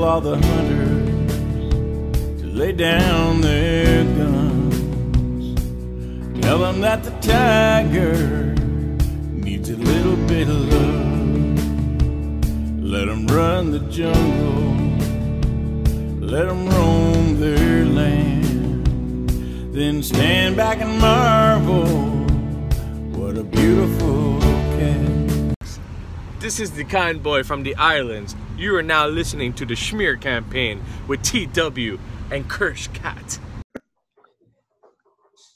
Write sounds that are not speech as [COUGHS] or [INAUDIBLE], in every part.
tell all the hunters to lay down their guns. Tell them that the tiger needs a little bit of love. Let them run the jungle, let them roam their land. Then stand back and marvel, what a beautiful cat. This is the kind boy from the islands. You are now listening to the Schmear campaign with TW and Kirsch Cat.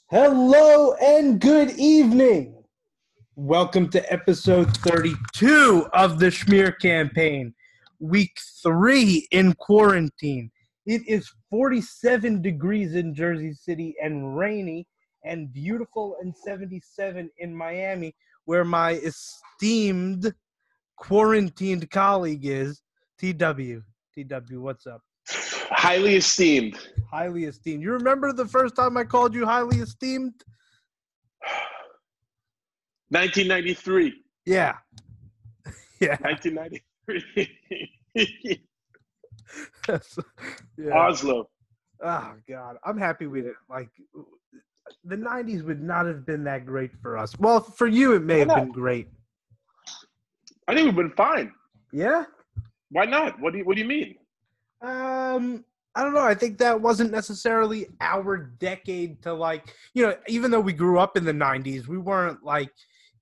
Hello and good evening. Welcome to episode 32 of the Schmear campaign, week three in quarantine. It is 47 degrees in Jersey City and rainy and beautiful and 77 in Miami, where my esteemed quarantined colleague is TW. TW, what's up? Highly esteemed. Highly esteemed. You remember the first time I called you highly esteemed? 1993. Yeah. [LAUGHS] Yeah. 1993. [LAUGHS] Yeah. Oslo. Oh God, I'm happy we didn't like. The '90s would not have been that great for us. Well, for you, it may have been great. I think we've been fine. Yeah. Why not? What do you What do you mean? Um, I don't know. I think that wasn't necessarily our decade to like. You know, even though we grew up in the '90s, we weren't like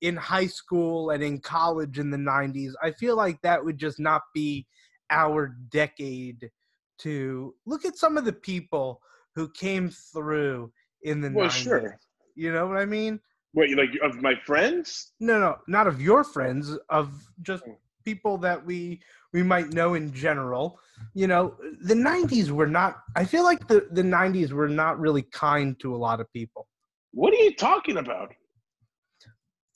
in high school and in college in the '90s. I feel like that would just not be our decade to look at some of the people who came through in the Well, 90s. sure. You know what I mean? What you like of my friends? No, no, not of your friends, of just Mm. people that we we might know in general. You know, the '90s were not. I feel like the the '90s were not really kind to a lot of people. What are you talking about?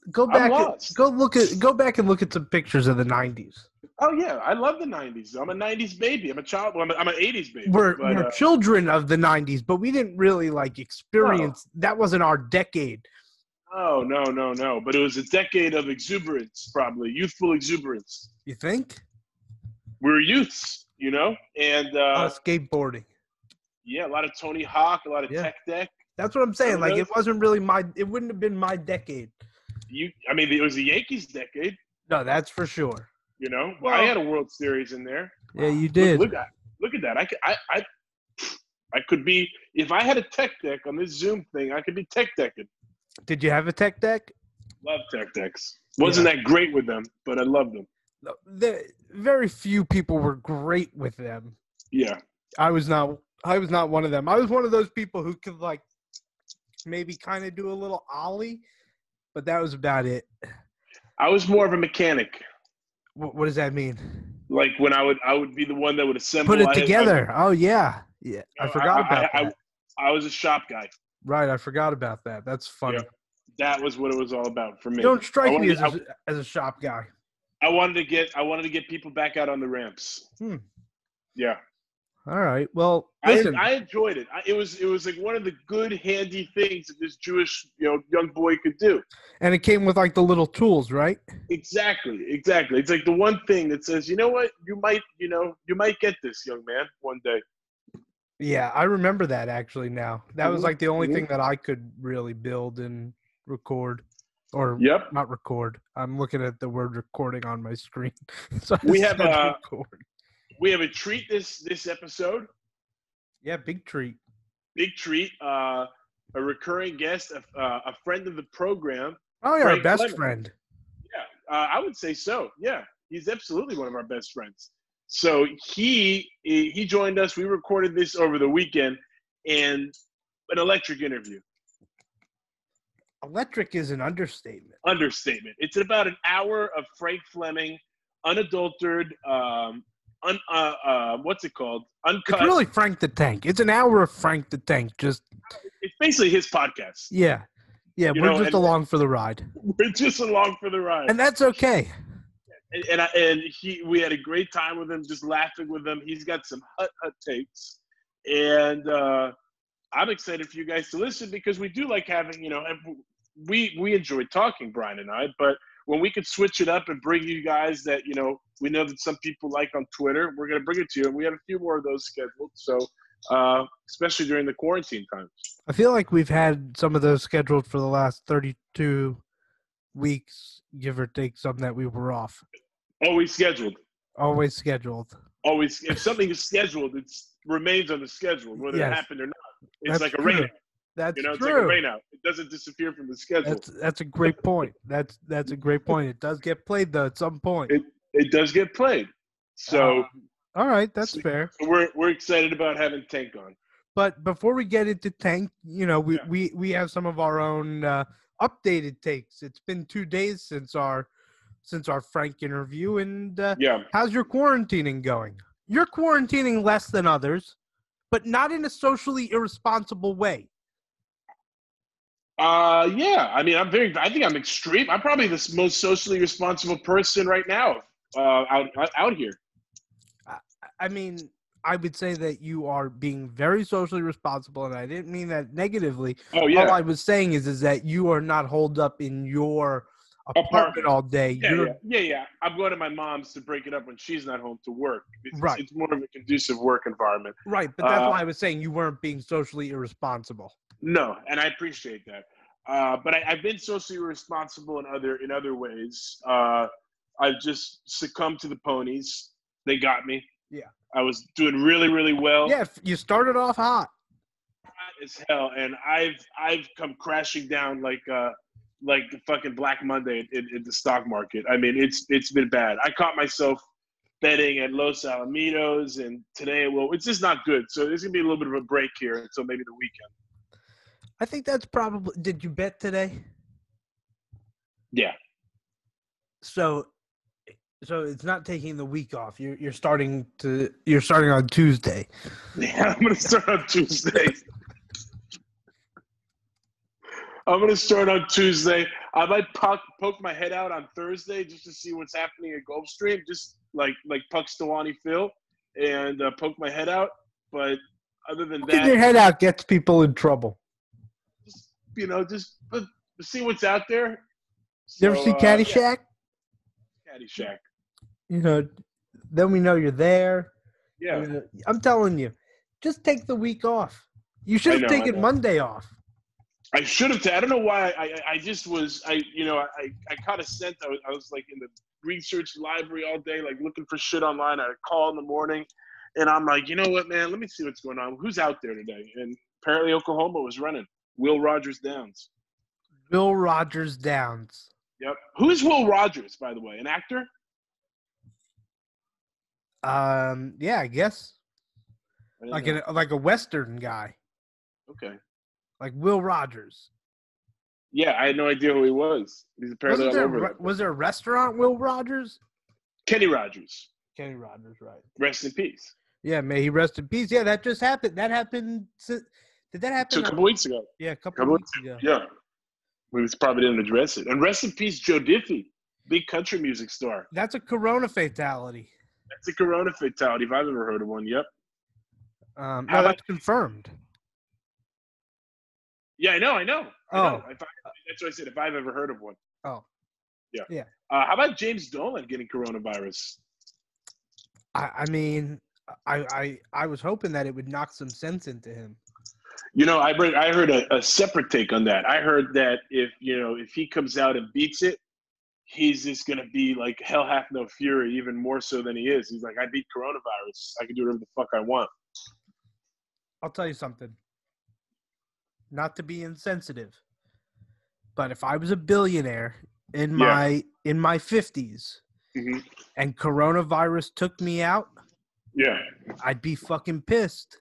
Go back, and, go look at, go back and look at some pictures of the '90s. Oh yeah, I love the 90s. I'm a 90s baby. I'm a child. I'm, a, I'm an 80s baby. We're but, we're uh, children of the '90s, but we didn't really like experience. That wasn't our decade. oh no, no, no. But it was a decade of exuberance, probably youthful exuberance. You think? We were youths, you know, and uh, skateboarding. yeah, a lot of Tony Hawk, a lot of Yeah. Tech Deck. That's what I'm saying. Some of Like it wasn't really my. It wouldn't have been my decade. You, I mean, it was the Yankees decade. No, that's for sure. You know, Well- I had a World Series in there. Yeah, you did. look at look at that. I could I, I I could be if I had a tech deck on this Zoom thing, I could be tech decking. Did you have a tech deck? Love tech decks. Wasn't that great with them, but I love them. The, very few people were great with them. Yeah. I was not. I was not one of them. I was one of those people who could like maybe kind of do a little ollie, but that was about it. I was more of a mechanic. What, what does that mean? Like when I would I would be the one that would assemble Put it I I- together. oh yeah, yeah. I I- forgot I- about I- that. I was a shop guy. right, I forgot about that. That's funny. Yeah. That was what it was all about for me. You don't strike I me as as a shop guy. I wanted to get I wanted to get people back out on the ramps. Hmm. Yeah. All right. Well, I, listen. I enjoyed it. I, it was it was like one of the good handy things that this Jewish you know young boy could do. and it came with like the little tools, right? Exactly, exactly. It's like the one thing that says, you know what, you might, you know, you might get this, young man, one day. Yeah, I remember that actually now. That was Mhm, like the only mhm. thing that I could really build and record or Yep. not record. I'm looking at the word recording on my screen. [LAUGHS] so We have, said uh, record. We have a treat this this episode. Yeah, big treat. Big treat. Uh, a recurring guest, a, uh, a friend of the program. Oh yeah, our best Lemon. friend. Yeah, uh, I would say so. Yeah, he's absolutely one of our best friends. So he he joined us. We recorded this over the weekend, and an electric interview. Electric is an understatement. understatement. It's about an hour of Frank Fleming, unadulterated, um, un, uh, uh, what's it called? Uncut. It's really Frank the Tank. It's an hour of Frank the Tank. Just It's basically his podcast. yeah, yeah. You we're know, just along for the ride, We're just along for the ride. and that's okay. and and, I, and he we had a great time with him, just laughing with him. He's got some hut hut takes, and uh, I'm excited for you guys to listen because we do like having you know and we we enjoy talking Brian and I, but when we could switch it up and bring you guys that you know we know that some people like on Twitter, we're gonna bring it to you. And we have a few more of those scheduled. So uh, especially during the quarantine times. I feel like we've had some of those scheduled for the last 32 weeks, give or take some that we were off. Always scheduled. Always scheduled. Always, if something is scheduled, it remains on the schedule, whether Yes. it happened or not. It's That's like a true. rain. That's You know, it's true. like a rain out. It doesn't disappear from the schedule. That's that's a great point. That's that's a great point. It does get played though at some point. It- it does get played. So Um, all right, that's so- fair. we're we're excited about having Tank on. But before we get into tank, you know, we Yeah. we, we have some of our own uh, updated takes. It's been two days since our since our Frank interview, and uh, Yeah. how's your quarantining going? You're quarantining less than others, but not in a socially irresponsible way. Uh, yeah. I mean, I'm very. I think I'm extreme. I'm probably the most socially responsible person right now uh, out out here. I mean, I would say that you are being very socially responsible, and I didn't mean that negatively. Oh yeah. All. I was saying is, is that you are not holed up in your apartment, Apartment. all day. Yeah, You're yeah, yeah, yeah. I'm going to my mom's to break it up when she's not home to work. It's, Right. It's more of a conducive work environment. right, but that's Uh, why I was saying you weren't being socially irresponsible. No, and I appreciate that. Uh, but I, I've been socially responsible in other in other ways. Uh, I've just succumbed to the ponies. They got me. Yeah. I was doing really, really well. Yeah, you started off hot. hot as hell, and I've I've come crashing down like uh like fucking Black Monday in, in the stock market. I mean, it's it's been bad. I caught myself betting at Los Alamitos, and today, well, it's just not good. So there's gonna be a little bit of a break here until maybe the weekend. I think that's probably. Did you bet today? Yeah, So, so it's not taking the week off. You're you're starting to you're starting on Tuesday. [LAUGHS] yeah. I'm gonna start on Tuesday. [LAUGHS] I'm gonna start on Tuesday. I might poke, poke my head out on Thursday just to see what's happening at Gulfstream, just like like Punxsutawney Phil, and uh, poke my head out. But other than Get your that, head out gets people in trouble. just, you know, just uh, see what's out there. You ever So, see uh, Caddyshack? Yeah, Caddyshack. You know, then we know you're there. Yeah, You know, I'm telling you, just take the week off. You should have taken. Monday off. I should have. I I don't know why. I, I I just was. I you know I I caught a scent. I was, I was like in the research library all day, like looking for shit online. I call in the morning, and I'm like, you know what, man? Let me see what's going on. Who's out there today? And apparently Oklahoma was running. Will Rogers Downs. Will Rogers Downs. Yep. Who is Will Rogers, by the way? An actor? Um, yeah, I guess I like know. a like a Western guy, okay. Like Will Rogers. Yeah, I had no idea who he was. He's apparently all over. re- was there a restaurant Will Rogers? Kenny Rogers. Kenny Rogers, right? Rest in peace. Yeah, may he rest in peace. Yeah, that just happened. That happened. si- Did that happen? So a couple weeks ago. yeah, a couple, couple weeks ago. Yeah. We just probably didn't address it. And rest in peace, Joe Diffie, big country music star. That's a Corona fatality. That's a Corona fatality if I've ever heard of one. Yep. Um, How no, about- that's confirmed. Yeah, I know, I know. I Oh. know. If I, that's what I said. If I've ever heard of one. Oh. Yeah. Yeah. Uh, how about James Dolan getting coronavirus? I, I mean, I, I I was hoping that it would knock some sense into him. You know, I read, I heard a, a separate take on that. I heard that if you know if he comes out and beats it, he's just gonna be like hell hath no fury, even more so than he is. He's like, I beat coronavirus. I can do whatever the fuck I want. I'll tell you something. Not to be insensitive, but if I was a billionaire in Yeah. my in my fifties Mhm. and coronavirus took me out, Yeah. I'd be fucking pissed.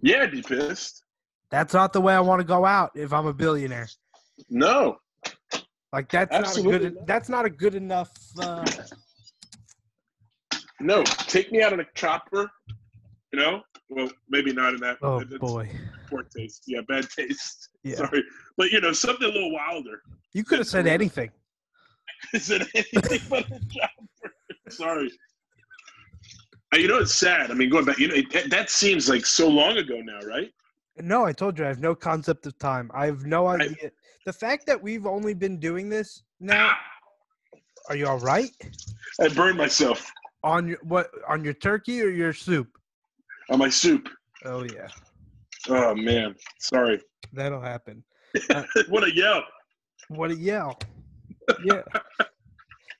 Yeah, I'd be pissed. That's not the way I want to go out if I'm a billionaire. No. Like that's not a good. not. That's not a good enough. Uh, No. Take me out on a chopper. You know? Well, maybe not in that. oh boy, Poor taste. Yeah, bad taste. [LAUGHS] yeah. Sorry. But you know, something a little wilder. You could have said anything. [LAUGHS] Is it anything but a chopper? Sorry. Uh, You know, it's sad. I mean, going back, you know, it, that, that seems like so long ago now, right? No, I told you I have no concept of time. I have no idea. the fact that we've only been doing this now Are you all right? I burned myself On your what? On your turkey or your soup? on my soup. Oh yeah, Oh man, sorry. that'll happen. [LAUGHS] what a yell! What a yell! Yeah.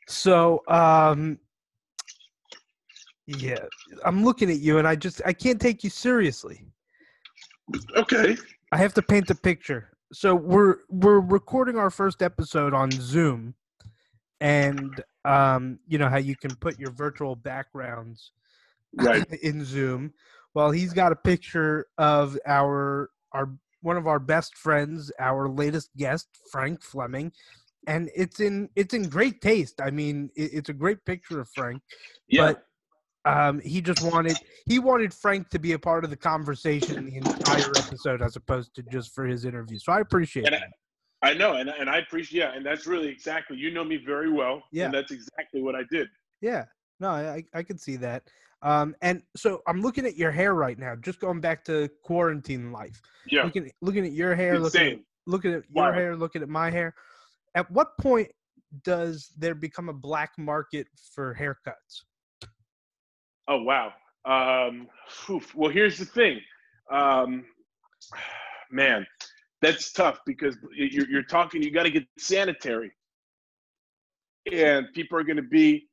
So, um, yeah, I'm looking at you, and I just I can't take you seriously. Okay. I have to paint a picture. So we're we're recording our first episode on Zoom, and um, you know how you can put your virtual backgrounds Right. [LAUGHS] in Zoom. Well, he's got a picture of our our one of our best friends, our latest guest, Frank Fleming, and it's in it's in great taste. I mean, it, it's a great picture of Frank, Yeah. but um, he just wanted he wanted Frank to be a part of the conversation the entire episode as opposed to just for his interview. So I appreciate And I- I know, and and I appreciate. Yeah, and that's really exactly. You know me very well. Yeah. And that's exactly what I did. Yeah, no, I I- could see that. Um, and so I'm looking at your hair right now. Just going back to quarantine life. Yeah. Looking looking at your hair. Looking Insane. looking at your hair. Looking at my hair. At what point does there become a black market for haircuts? Oh wow. Um, well, here's the thing, um, man, that's tough because you're, you're talking. You got to get sanitary, and people are going to be.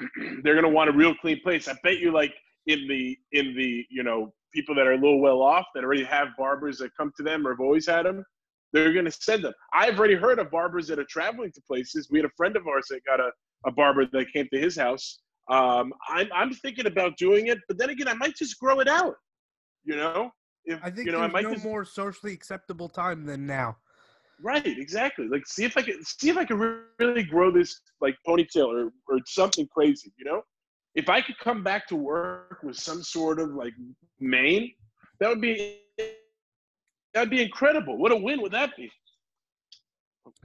[CLEARS THROAT] They're going to want a real clean place. I bet you, like in the in the you know people that are a little well off that already have barbers that come to them or have always had them. They're going to send them. I've already heard of barbers that are traveling to places. We had a friend of ours that got a, a barber that came to his house um, I'm I'm thinking about doing it, but then again, I might just grow it out. You know, if I think you know, I there's might no just more socially acceptable time than now. Right, exactly. Like, see if I can see if I can really grow this like ponytail or or something crazy. You know, if I could come back to work with some sort of like mane, that would be that'd be incredible. What a win would that be?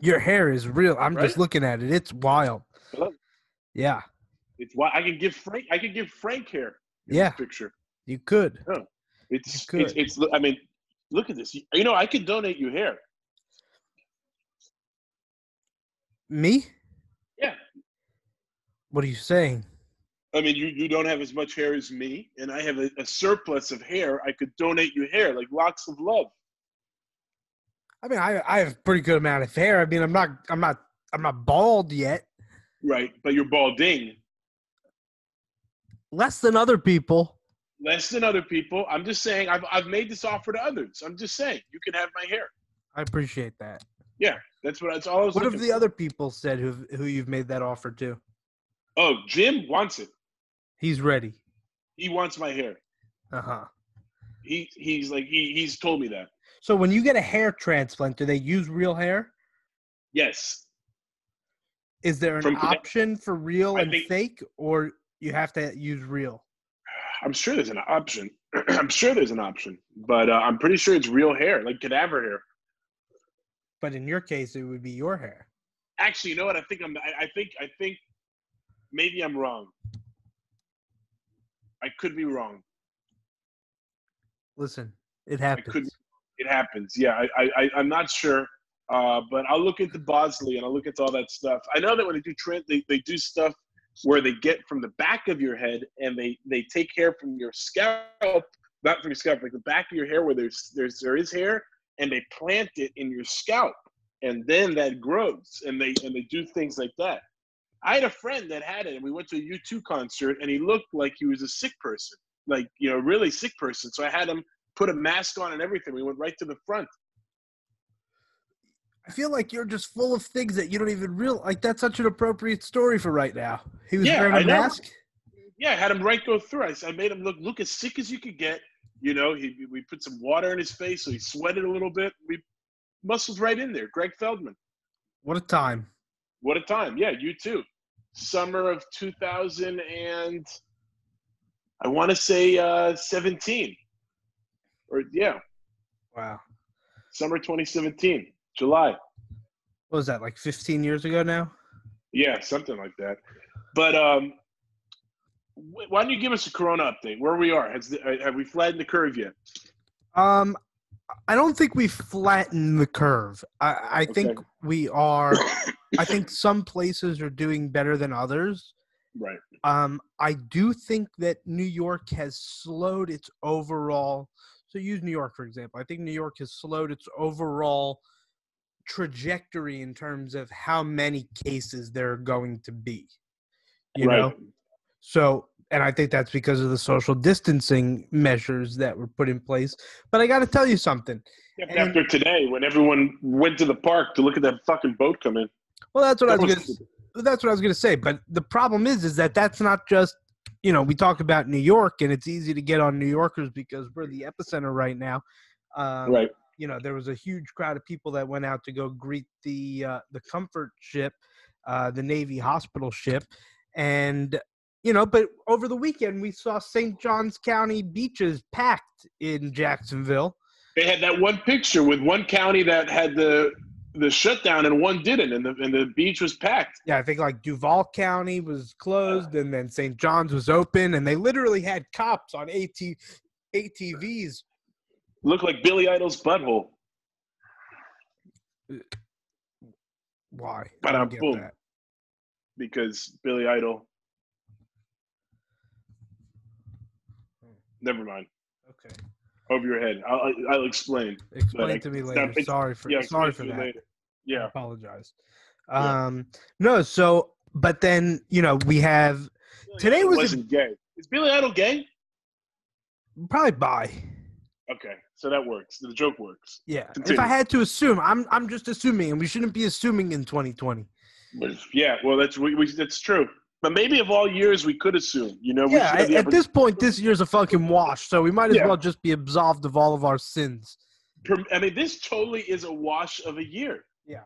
Your hair is real. I'm just looking at it. It's wild. Hello? Yeah, It's why I can give Frank. I could give Frank hair. yeah, picture. you could. It's You it's could. it's. I mean, look at this. You know, I could donate you hair. Me? Yeah. What are you saying? I mean, you, you don't have as much hair as me, and I have a, a surplus of hair. I could donate you hair, like locks of love. I mean, I I have a pretty good amount of hair. I mean, I'm not I'm not I'm not bald yet. Right, but you're balding. Less than other people. Less than other people. I'm just saying, I've, I've made this offer to others. I'm just saying, you can have my hair. I appreciate that. Yeah, that's what that's all I was What have the for. other people said who who you've made that offer to? Oh, Jim wants it. He's ready. He wants my hair. Uh huh. He he's like he, he's told me that. So when you get a hair transplant, do they use real hair? Yes. Is there an From option for real I and think- fake, or you have to use real? I'm sure there's an option. [CLEARS THROAT] I'm sure there's an option, but uh, I'm pretty sure it's real hair, like cadaver hair. But in your case, it would be your hair. Actually, you know what? I think I'm. I, I think. I think. Maybe I'm wrong. I could be wrong. Listen, it happens. could. It happens. Yeah. I. I. I- I'm not sure. Uh, but I'll look into Bosley and I'll look into all that stuff. I know that when they do trend, they, they do stuff where they get from the back of your head and they they take hair from your scalp, not from your scalp, like the back of your hair where there's there's there is hair, and they plant it in your scalp, and then that grows, and they and they do things like that. I had a friend that had it, and we went to a U2 concert, and he looked like he was a sick person, like you know, really sick person. So I had him put a mask on and everything. We went right to the front. I feel like you're just full of things that you don't even real like. That's such an appropriate story for right now. He was Yeah, wearing a I mask. Yeah, I had him right go through. I, I made him look look as sick as you could get. You know, he we put some water in his face so he sweated a little bit. We muscles right in there. Greg Feldman. What a time! What a time. Yeah, you too. Summer of 2000 and I want to say uh 17. Or yeah, Wow. summer 2017, July. What was that like 15 years ago now? Yeah, something like that. But um why don't you give us a corona update? Where we are? Has the, uh, have we flattened the curve yet? Um, I don't think we flattened the curve. I, I think we are. I [COUGHS] think some places are doing better than others. Right. Um, I do think that New York has slowed its overall. So use New York for example. I think New York has slowed its overall trajectory in terms of how many cases there are going to be. You right. know, so and I think that's because of the social distancing measures that were put in place. But I got to tell you something. Except and- after today, when everyone went to the park to look at that fucking boat come in. Well, that's what I was was going to. That's what I was going to say. But the problem is, is that that's not just. You know, we talk about New York, and it's easy to get on New Yorkers because we're the epicenter right now. Um, Right. You know, there was a huge crowd of people that went out to go greet the uh, the comfort ship, uh, the Navy hospital ship, and you know, but over the weekend we saw St. Johns County beaches packed in Jacksonville. They had that one picture with one county that had the the shutdown and one didn't, and the and the beach was packed. Yeah, I think like Duval County was closed and then St. John's was open and they literally had cops on AT ATVs. Looked like Billy Idol's butthole. Why? But I'm boom. that. because Billy Idol. Never mind. Okay. Over your head. I'll, I'll- explain. Explain I- to me later. not- sorry for Yeah, sorry for that. later. I Yeah. apologize. Yeah. Um no, so but then, you know, we have Today was wasn't gay. Is Billy Idol gay? probably by. Okay, so that works. The joke works. Yeah. If I had to assume, I'm I'm just assuming and we shouldn't be assuming in 2020. But yeah, well, that's we, we that's true. But maybe of all years, we could assume. You know, we Yeah, at, this point this year's a fucking wash, so we might as Yeah. well just be absolved of all of our sins. I mean, this totally is a wash of a year. Yeah.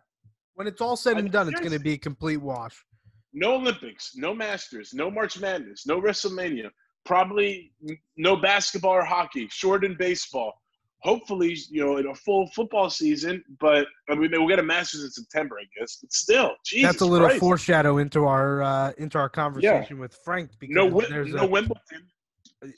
When it's all said I- and done, it's going to be a complete wash. No Olympics, no Masters, no March Madness, no WrestleMania. Probably no basketball or hockey. Short in baseball. Hopefully, you know, in a full football season. But I mean, we'll get a Masters in September, I guess. But still, Jesus That's a little Christ. foreshadow into our uh, into our conversation with Frank because No, there's no a, Wimbledon.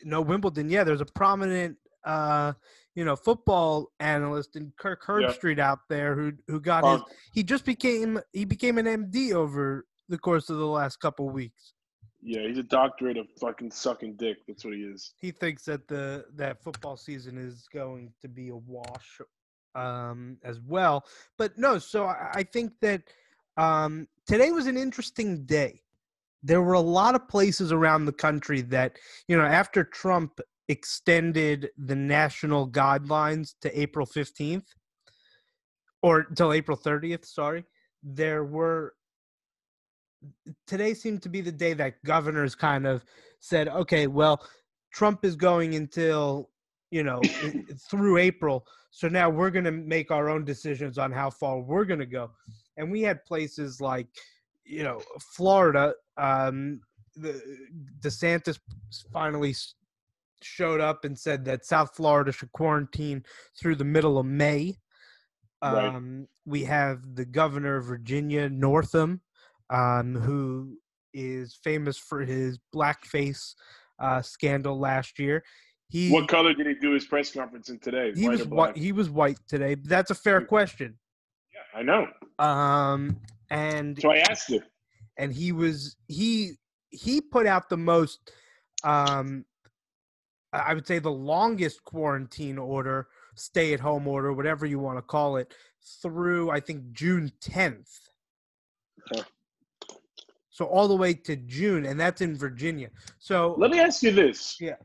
no Wimbledon. Yeah, there's a prominent uh, you know football analyst in Kirk Herbstreit out there who who got his. Um, He just became he became an MD over the course of the last couple weeks. Yeah, he's a doctorate of fucking sucking dick. That's what he is. He thinks that the that football season is going to be a wash um, as well. But no, so I, I think that um, today was an interesting day. There were a lot of places around the country that, you know, after Trump extended the national guidelines to April 15th or until April 30th, sorry, there were today seemed to be the day that governors kind of said, okay, well, Trump is going until, you know, [COUGHS] through April. So now we're going to make our own decisions on how far we're going to go. And we had places like, you know, Florida. Um, the DeSantis finally showed up and said that South Florida should quarantine through the middle of May. Right. Um, we have the governor of Virginia, Northam, um, who is famous for his blackface uh, scandal last year. He What color did he do his press conference in today? he was white. He was white today. That's a fair question. Yeah, I know. Um, and So I asked him, and he was he he put out the most um I would say the longest quarantine order, stay at home order, whatever you want to call it, through I think June 10th. Okay. So all the way to June and that's in Virginia. So Let me ask you this. Yeah.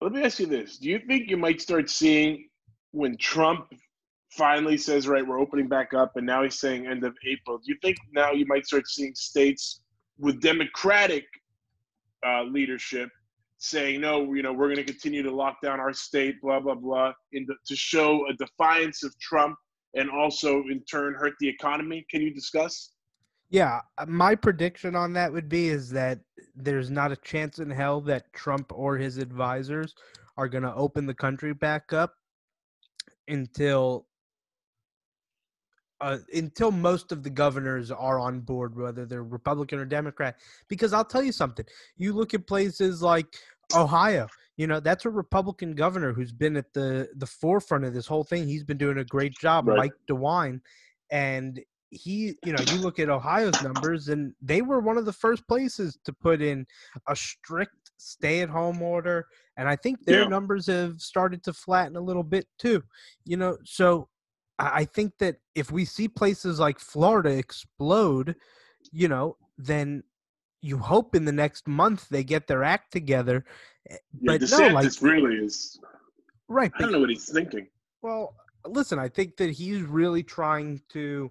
Let me ask you this. Do you think you might start seeing when Trump finally says, right, we're opening back up, and now he's saying end of April? Do you think now you might start seeing states with Democratic uh, leadership saying, no, you know, we're going to continue to lock down our state, blah, blah, blah, in the, to show a defiance of Trump and also in turn hurt the economy? Can you discuss? Yeah, uh, my prediction on that would be is that there's not a chance in hell that Trump or his advisors are going to open the country back up until uh, until most of the governors are on board, whether they're Republican or Democrat. Because I'll tell you something: you look at places like Ohio. You know, that's a Republican governor who's been at the the forefront of this whole thing. He's been doing a great job, Right. Mike DeWine, and he, you know, you look at Ohio's numbers, and they were one of the first places to put in a strict stay-at-home order, and I think their Yeah. numbers have started to flatten a little bit too. You know, so I think that if we see places like Florida explode, you know, then you hope in the next month they get their act together. Eh, Yeah, But no, like really is. right, I don't know what he's thinking. well, listen, I think that he's really trying to.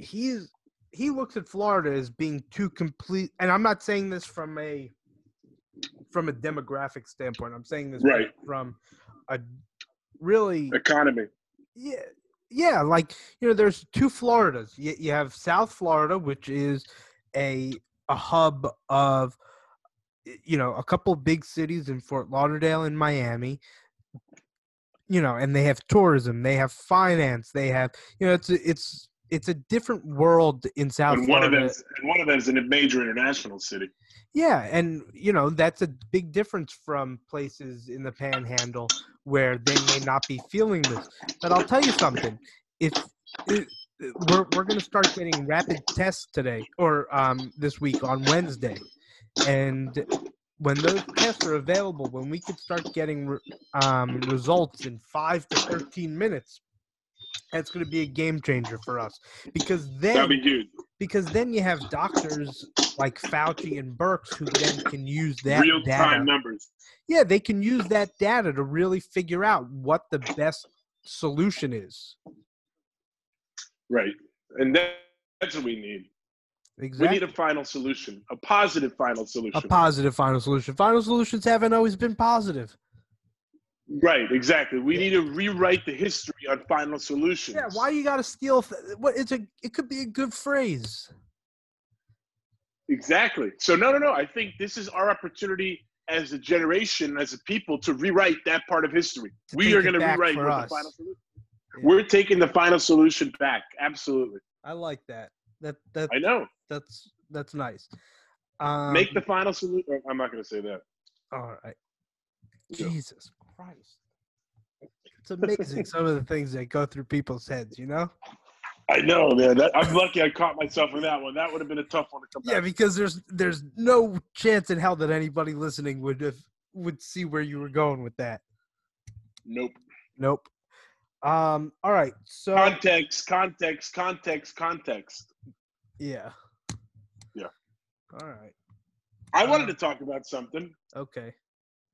He's he looks at Florida as being too complete, and I'm not saying this from a from a demographic standpoint. I'm saying this Right. from a really Economy. yeah yeah like you know there's two floridas you, you have south florida which is a a hub of you know a couple big cities in fort lauderdale and miami you know and they have tourism they have finance they have you know it's it's it's a different world in south And one of florida them, and one of them is in a major international city. yeah, and you know that's a big difference from places in the Panhandle where they may not be feeling this. But I'll tell you something: if it, we're we're going to start getting rapid tests today or um, this week on Wednesday, and when those tests are available, when we could start getting um, results in five to thirteen minutes, that's going to be a game changer for us because then be because then you have doctors like Fauci and Birx who then can use that Real time numbers. Yeah, they can use that data to really figure out what the best solution is. Right. And that, that's what we need. Exactly. We need a final solution, a positive final solution. a positive final solution. Final solutions haven't always been positive. Right, exactly. We need to rewrite the history on final solutions. Yeah, why you got to steal? Th- what it's a? It could be a good phrase. Exactly. So no, no, no. I think this is our opportunity as a generation, as a people, to rewrite that part of history. To we are going to rewrite for what us. the final solution. Yeah. We're taking the final solution back. Absolutely. I like that. That that I know. that's that's nice. Um, Make the final solution. I'm not going to say that. All right. Yeah. Jesus Christ. It's amazing [LAUGHS] some of the things that go through people's heads, you know? I know, man. That, I'm lucky I caught myself in that one. That would have been a tough one to come Yeah, back. because there's there's no chance in hell that anybody listening would have would see where you were going with that. Nope. Nope. Um, all right. So Context, context, context, context. yeah. Yeah. All right. I wanted to talk about something Okay.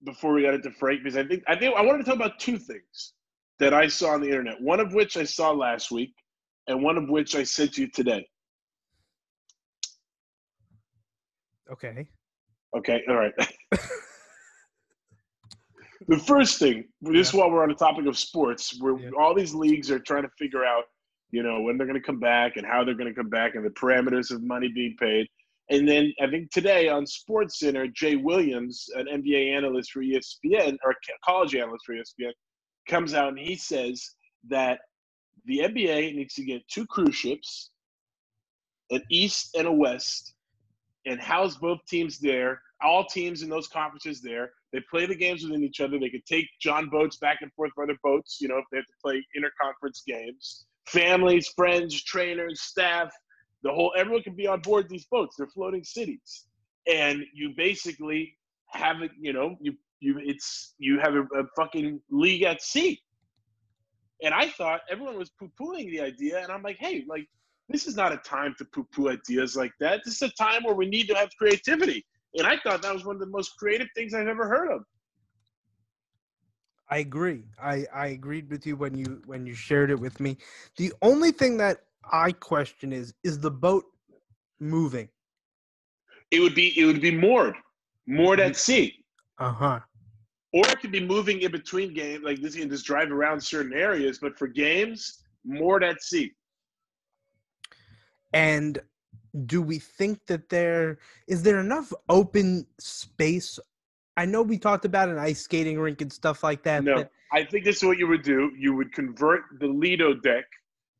Before we got into Frank because I think I think I wanted to talk about two things that I saw on the internet. One of which I saw last week, and one of which I sent you today. Okay. Okay, all right. [LAUGHS] [LAUGHS] the first thing, just while we're on the topic of sports, where Yeah. all these leagues are trying to figure out, you know, when they're going to come back and how they're going to come back and the parameters of money being paid. And then I think today on Sports Center, Jay Williams, an NBA analyst for ESPN or co- college analyst for ESPN, comes out and he says that the NBA needs to get two cruise ships, an East and a West, and house both teams there. All teams in those conferences there. They play the games within each other. They could take John boats back and forth for other boats. You know, if they have to play interconference games. Families, friends, trainers, staff, the whole everyone can be on board these boats. They're floating cities, and you basically have it. You know, you you it's you have a, a fucking league at sea. And I thought everyone was poo pooing the idea, and I'm like, hey, like this is not a time to poo poo ideas like that. This is a time where we need to have creativity. And I thought that was one of the most creative things I've ever heard of. I agree. I, I agreed with you when you when you shared it with me. The only thing that I question is is the boat moving? It would be it would be moored, moored at sea. Uh-huh. Or it could be moving in between games, like this you can just drive around certain areas, but for games, moored at sea. And do we think that there is there enough open space? I know we talked about an ice skating rink and stuff like that. No, I think this is what you would do. You would convert the Lido deck.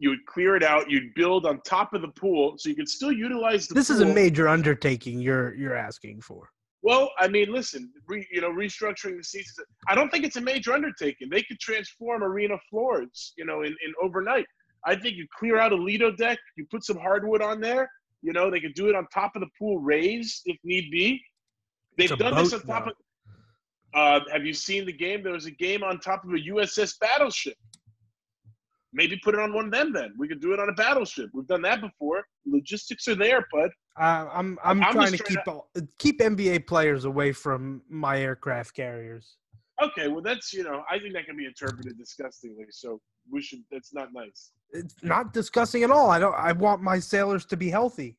You would clear it out. You'd build on top of the pool, so you could still utilize the. this is a major undertaking you're you're asking for. Well, I mean, listen, re, you know, restructuring the seats I don't think it's a major undertaking. They could transform arena floors, you know, in, in overnight. I think you clear out a Lido deck, you put some hardwood on there. You know, they could do it on top of the pool, raised if need be. They've done this on top now. of. Uh, have you seen the game? There was a game on top of a USS battleship. Maybe put it on one of them. Then we could do it on a battleship. We've done that before. Logistics are there, bud. Uh, I'm I'm, I'm trying to keep keep NBA players away from my aircraft carriers. Okay, well that's you know I think that can be interpreted disgustingly. So we should. That's not nice. It's not disgusting at all. I don't. I want my sailors to be healthy.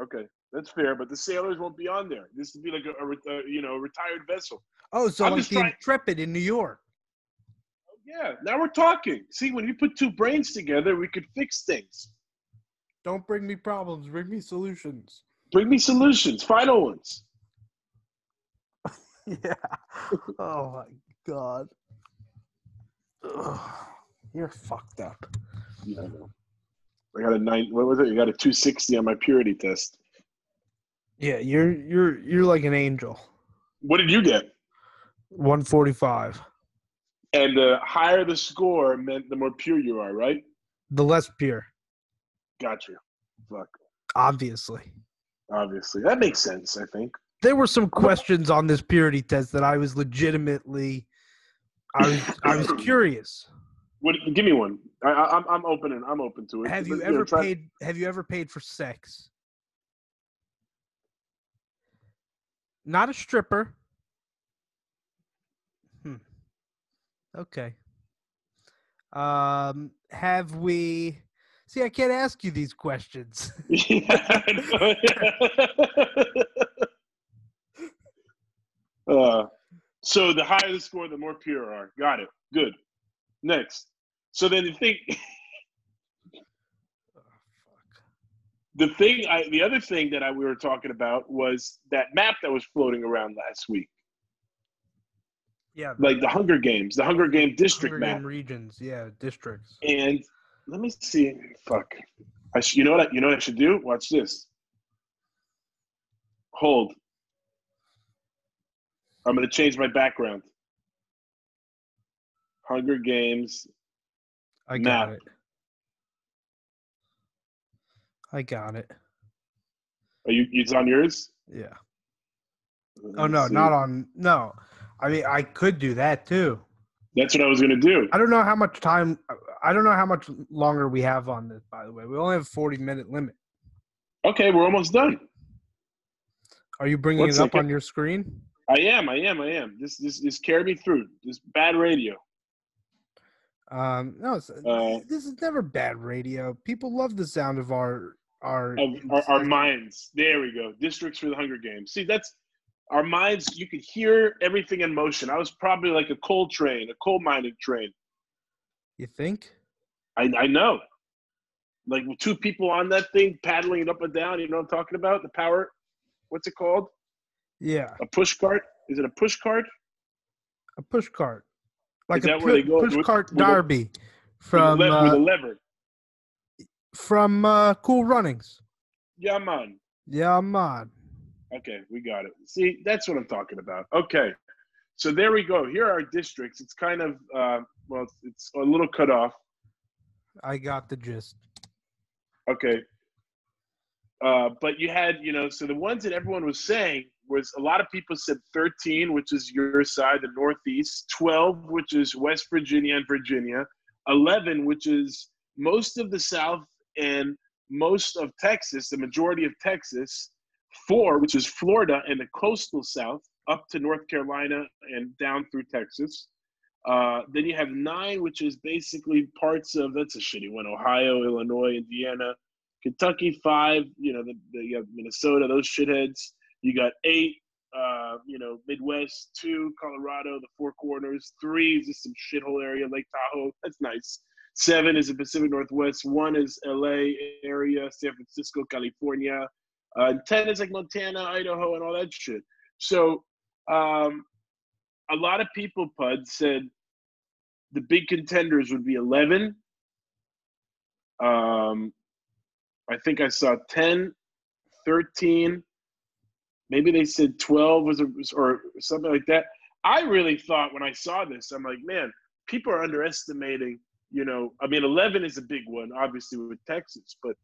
Okay, that's fair. But the sailors won't be on there. This would be like a, a, a you know a retired vessel. Oh, so I'm like just the trying- Intrepid in New York. Yeah, now we're talking. See, when you put two brains together, we could fix things. Don't bring me problems. Bring me solutions. Bring me solutions, final ones. [LAUGHS] Yeah. Oh my god. Ugh. You're fucked up. Yeah, I. I got a nine. What was it? You got a two sixty on my purity test. Yeah, you're you're you're like an angel. What did you get? 145. And the higher the score meant the more pure you are, right? The less pure, Gotcha. Fuck. obviously. Obviously, that makes sense. I think. There were some questions on this purity test that I was legitimately I was I was [CLEARS THROAT] curious. What? Give me one. I, I, I'm I'm open and I'm open to it. Have you know, ever try- paid have you ever paid for sex? Not a stripper. Okay. Um have we See, I can't ask you these questions. [LAUGHS] Yeah, I know. [LAUGHS] uh, so the higher the score, the more pure are. Got it. Good. Next. So then the thing, [LAUGHS] the thing, I, the other thing that I, we were talking about was that map that was floating around last week, Yeah. like the Hunger Games, the Hunger Game district Hunger map. Game regions, yeah, districts. And let me see. Fuck. I sh- you know what? I, you know what I should do? Watch this. Hold. I'm gonna change my background. Hunger Games. I got Map. it. I got it. Are you? It's on yours. Yeah. Let Oh no, see. not on no. I mean, I could do that too. That's what I was gonna do. I don't know how much time. I don't know how much longer we have on this. By the way, we only have a forty minute limit. Okay, we're almost done. Are you bringing One it up on your screen? I am. I am. I am. This. This. This carried me through. This bad radio. Um, no, Uh, this is never bad radio. People love the sound of our our of our, our minds. There we go. Districts for the Hunger Games. See, that's our minds. You could hear everything in motion. I was probably like a coal train, a coal mining train. You think? I, I know. Like with two people on that thing paddling it up and down. You know what I'm talking about? The power. What's it called? Yeah, A push cart? Is it a push cart? a push cart, like a that where they pu- go push with- cart with a- derby With a from le- with a uh, lever. from uh, Cool Runnings. Yeah, man. Yeah, man. Okay, we got it. See, that's what I'm talking about. Okay, so there we go. Here are our districts. It's kind of uh, well, it's, it's a little cut off. I got the gist. Okay. Uh, but you had, you know, so the ones that everyone was saying was a lot of people said 13, which is your side, the Northeast, 12, which is West Virginia and Virginia, 11, which is most of the South and most of Texas, the majority of Texas, four, which is Florida and the coastal South, up to North Carolina and down through Texas. Uh, then you have nine, which is basically parts of that's a shitty one: Ohio, Illinois, Indiana, Kentucky. Five, you know, the, the you have Minnesota, those shitheads. You got eight, uh, you know, Midwest. Two, Colorado, the Four Corners. Three is just some shithole area, Lake Tahoe. [LAUGHS] That's nice. Seven is the Pacific Northwest. One is LA area, San Francisco, California. Uh, ten is like Montana, Idaho, and all that shit. So, um, a lot of people, Pud, said the big contenders would be 11. Um, I think I saw 10, 13, maybe they said 12 was a, or something like that. I really thought when I saw this, I'm like, man, people are underestimating. You know, I mean, 11 is a big one, obviously with Texas, but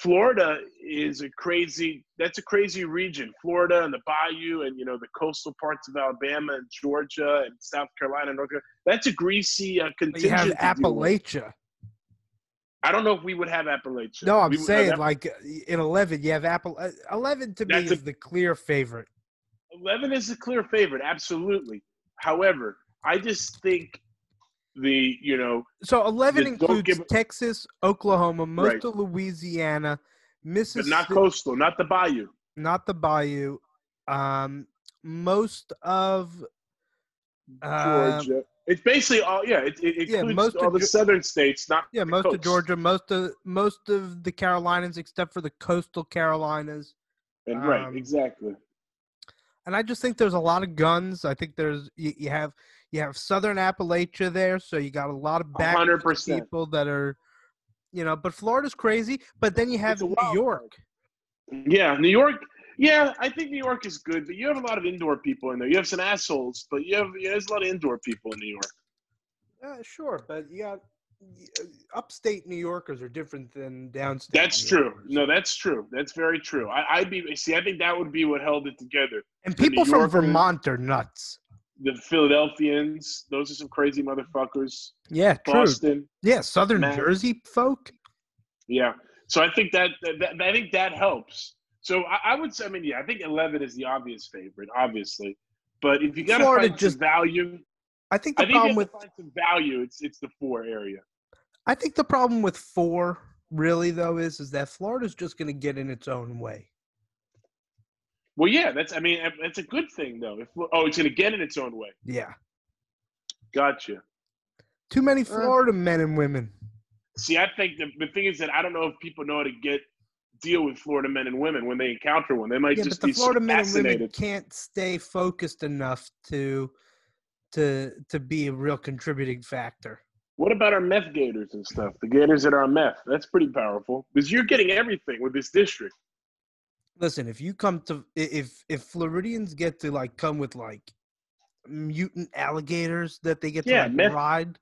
Florida is a crazy. That's a crazy region. Florida and the Bayou, and you know the coastal parts of Alabama and Georgia and South Carolina, and North Carolina. That's a greasy uh, But you have to deal with. Appalachia. I don't know if we would have Appalachia. No, I'm We saying like in 11, you have Apple. uh, 11 to me a- is the clear favorite. 11 is the clear favorite, absolutely. However, I just think the you know So 11 includes give- Texas, Oklahoma, most Right. of Louisiana, but not coastal, not the Bayou. not the Bayou, um, most of um, Georgia. It's basically all yeah. It, it Yeah, includes most all of the Ge- southern states, not yeah, most of. Georgia, most of most of the Carolinas, except for the coastal Carolinas. And right, um, exactly. And I just think there's a lot of guns. I think there's you, you have you have Southern Appalachia there, so you got a lot of back 100%. people that are, you know. But Florida's crazy. But then you have New York. Yeah, New York. Yeah, I think New York is good, but you have a lot of indoor people in there. You have some assholes, but you have yeah, there's a lot of indoor people in New York. Uh, sure, but you got uh, upstate New Yorkers are different than downstate. That's true. No, that's true. That's very true. I, I'd be see. I think that would be what held it together. and people from Vermont are nuts. The Philadelphians, those are some crazy motherfuckers. Yeah, true. Boston, Yeah, Southern Jersey folk. yeah. So I think that, that, I think that helps. So I, I would say, I mean, yeah, I think eleven is the obvious favorite, obviously. But if you got to find just- some value, I think I the think you problem with to find some value. It's it's the four area. I think the problem with four really though is is that Florida's just going to get in its own way. Well, yeah, that's. I mean, that's a good thing though. If oh, it's going to get in its own way. Yeah, Gotcha. too many Uh, Florida men and women. See, I think the, the thing is that I don't know if people know how to get deal with Florida men and women when they encounter one. They might Yeah, but just the be so Florida men and women fascinated. can't stay focused enough to to to be a real contributing factor. What about our meth gators and stuff? The gators that are meth. That's pretty powerful because you're getting everything with this district. Listen, if you come to if if Floridians get to like come with like mutant alligators that they get to like myth- ride,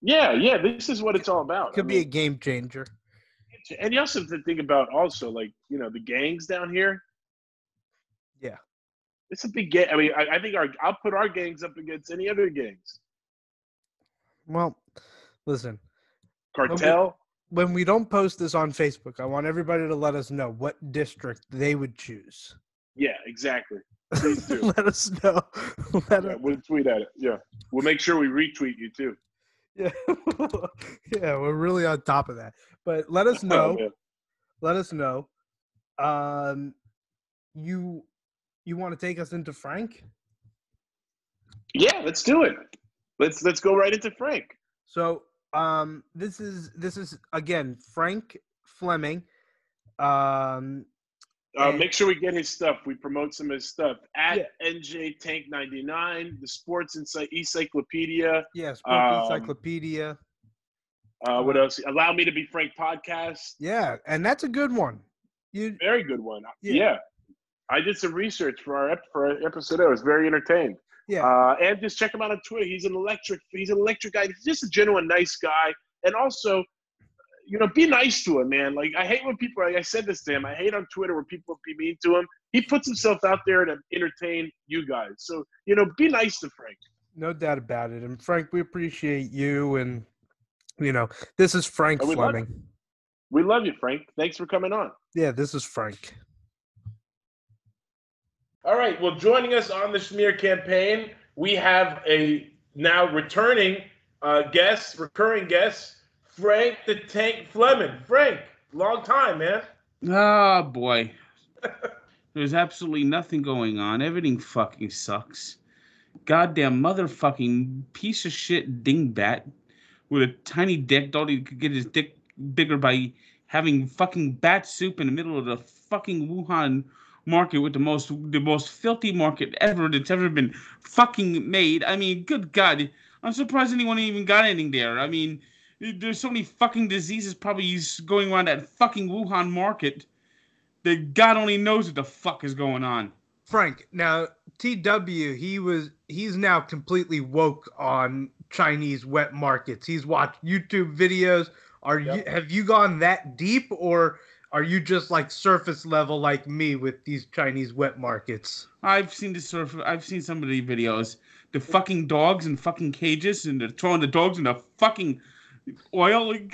Yeah, yeah. This is what it's all about. I could be a game changer. and you also have to think about also like you know the gangs down here. Yeah. It's a big gang. I mean, I, I think our I'll put our gangs up against any other gangs. Well, listen, Cartel. When we don't post this on Facebook, I want everybody to let us know what district they would choose. Yeah, exactly. Please [LAUGHS] do. let us know. [LAUGHS] Let Yeah, us, we'll tweet at it. Yeah, we'll make sure we retweet you too. yeah. [LAUGHS] yeah, we're really on top of that. But let us Oh, know. man. let us know. Um, you you want to take us into Frank? Yeah, let's do it. Let's let's go right into Frank. So um, this is this is again Frank Fleming. Um, Uh, And- make sure we get his stuff. We promote some of his stuff at Yeah. NJ Tank ninety nine, the Sports Ency- Encyclopedia. yeah, Sports Um, Encyclopedia. Uh, what else? Allow me to be Frank podcast. Yeah, and that's a good one. You Very good one. Yeah. Yeah. I did some research for our ep- for our episode. I was very entertained. Yeah. Uh, and just check him out on Twitter. He's an electric. He's an electric guy. He's just a genuine nice guy. And also, you know, be nice to him, man. Like I hate when people. Like I said this to him. I hate on Twitter when people be mean to him. He puts himself out there to entertain you guys. So you know, be nice to Frank. No doubt about it. And Frank, we appreciate you. And you know, this is Frank love Fleming. We love you, Frank. Thanks for coming on. Yeah, this is Frank. All right. Well, joining us on the Schmear campaign, we have a now returning uh, guest, recurring guest, Frank the Tank Fleming. Frank, long time, man. Oh boy. [LAUGHS] There's absolutely nothing going on. Everything fucking sucks. Goddamn motherfucking piece of shit dingbat with a tiny dick thought he could get his dick bigger by having fucking bat soup in the middle of the fucking Wuhan market with the most the most filthy market ever that's ever been fucking made. I mean, good God. I'm surprised anyone even got anything there. I mean, there's so many fucking diseases probably going around that fucking Wuhan market that God only knows what the fuck is going on. Frank, now TW, he was he's now completely woke on Chinese wet markets. He's watched YouTube videos. Are you have you gone that deep or are you just like surface level like me with these Chinese wet markets? I've seen the surf. I've seen some of the videos. The fucking dogs in fucking cages, and they're throwing the dogs in the fucking oil. [SIGHS]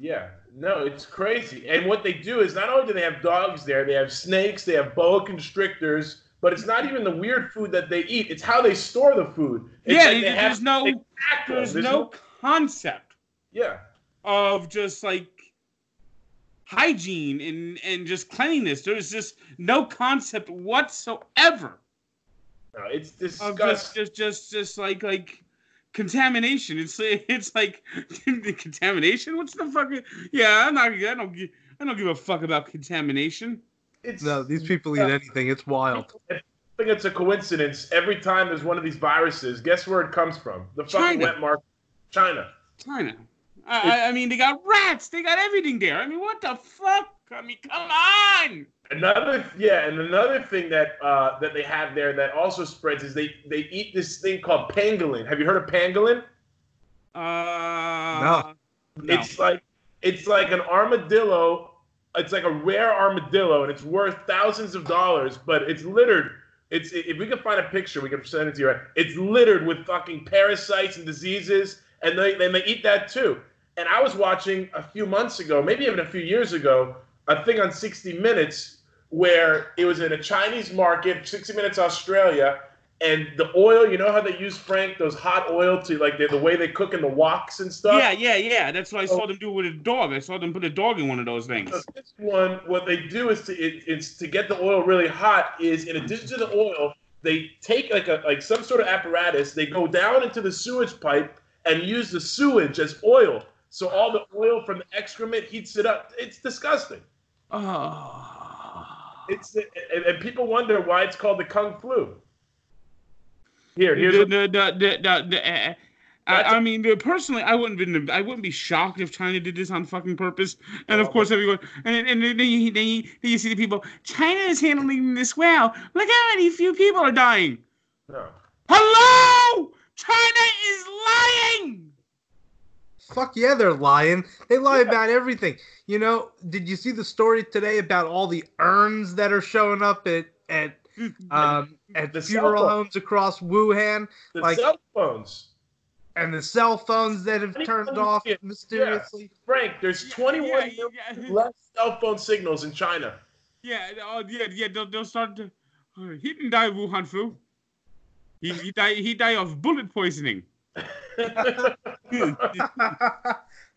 Yeah, no, it's crazy. And what they do is not only do they have dogs there, they have snakes, they have boa constrictors, but it's not even the weird food that they eat. It's how they store the food. It's yeah, like they there's have- no, they pack them. there's no concept Yeah, of just like hygiene and and just cleanliness. There's just no concept whatsoever no, it's of just disgusting. just just just like like contamination. It's it's like the [LAUGHS] contamination. What's the fuck? yeah? I'm not. I don't. I don't give a fuck about contamination. It's, No, these people eat anything. It's wild. I think it's a coincidence. Every time there's one of these viruses, guess where it comes from? The fucking China. wet market, China. China. I, I- I mean, they got rats. They got everything there. I mean, what the fuck? I mean, come on. Another yeah, and another thing that uh, that they have there that also spreads is they they eat this thing called pangolin. Have you heard of pangolin? Uh, No. no. It's like it's like an armadillo. It's like a rare armadillo, and it's worth thousands of dollars. But it's littered. It's if we can find a picture, we can send it to you. It's littered with fucking parasites and diseases, and they then they eat that too. And I was watching a few months ago, maybe even a few years ago, a thing on 60 Minutes where it was in a Chinese market, 60 Minutes Australia, and the oil. You know how they use Frank those hot oil to like the, the way they cook in the woks and stuff. yeah, yeah, yeah. That's what I saw Oh. them do with a dog. I saw them put a dog in one of those things. So this one, what they do is to it, it's to get the oil really hot. Is in addition to the oil, they take like a like some sort of apparatus. They go down into the sewage pipe and use the sewage as oil. So all the oil from the excrement heats it up. It's disgusting. Oh. It's and, and people wonder why it's called the kung flu. Here, here's the, the, the, the, the, uh, I, I mean, personally, I wouldn't been, I wouldn't be shocked if China did this on fucking purpose. And of course, everyone, and then- and then you, then you, then you see the people. China is handling this well. Look how many few people are dying. no. Hello, China is lying. Fuck yeah, they're lying. They lie about everything. You know, did you see the story today about all the urns that are showing up at at um at The funeral homes across Wuhan The like- cell phones. and the cell phones that have turned off Yeah. mysteriously? Frank, there's 21 yeah, million yeah. [LAUGHS] less cell phone signals in China. Yeah, oh, yeah, yeah. They'll, they'll start. To, uh, he didn't die of Wuhan flu. He he died. He died of bullet poisoning. [LAUGHS]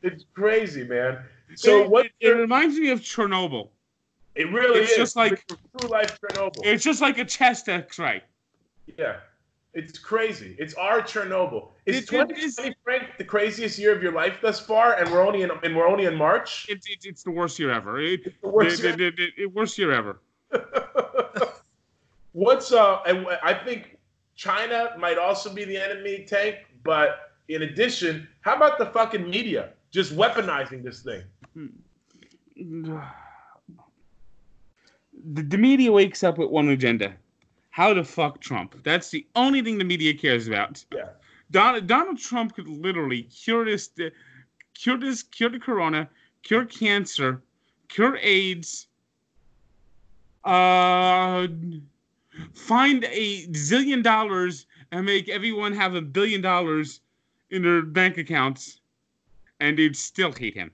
it's crazy, man. So it, what? It, it reminds me of Chernobyl. It really it's is. just like- true life Chernobyl. It's just like a chest X-ray. yeah, it's crazy. It's our Chernobyl. Is It- it 2020 is- Frank the craziest year of your life thus far? And we're only in and we're only in March. It's it's, the worst year ever. It, the worst year. the worst year ever. [LAUGHS] What's uh? And I think China might also be the enemy tank, but in addition, how about the fucking media just weaponizing this thing? The, the media wakes up with one agenda: how to fuck Trump. That's the only thing the media cares about. Yeah. Donald, Donald Trump could literally cure this, cure this, cure the corona, cure cancer, cure AIDS. Uh, find a zillion dollars and make everyone have a billion dollars in their bank accounts, and they'd still hate him.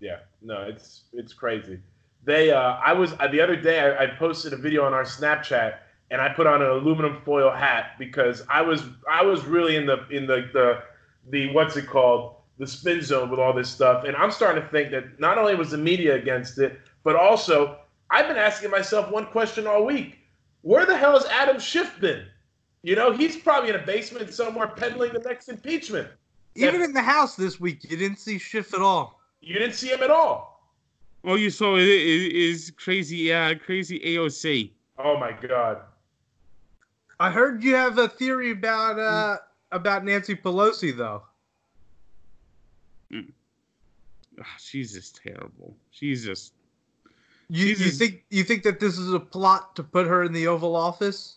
Yeah, no, it's it's crazy. They, uh, I was uh, the other day. I, I posted a video on our Snapchat, and I put on an aluminum foil hat because I was I was really in the in the the the what's it called the spin zone with all this stuff, and I'm starting to think that not only was the media against it, but also I've been asking myself one question all week: Where the hell has Adam Schiff been? You know, he's probably in a basement somewhere peddling the next impeachment. Even in the house this week, you didn't see Schiff at all. You didn't see him at all. All you saw is, is crazy, uh, crazy AOC. Oh my god. I heard you have a theory about uh about Nancy Pelosi though. Ah, she's just terrible. She's just, You, you Jesus. think you think that this is a plot to put her in the Oval Office?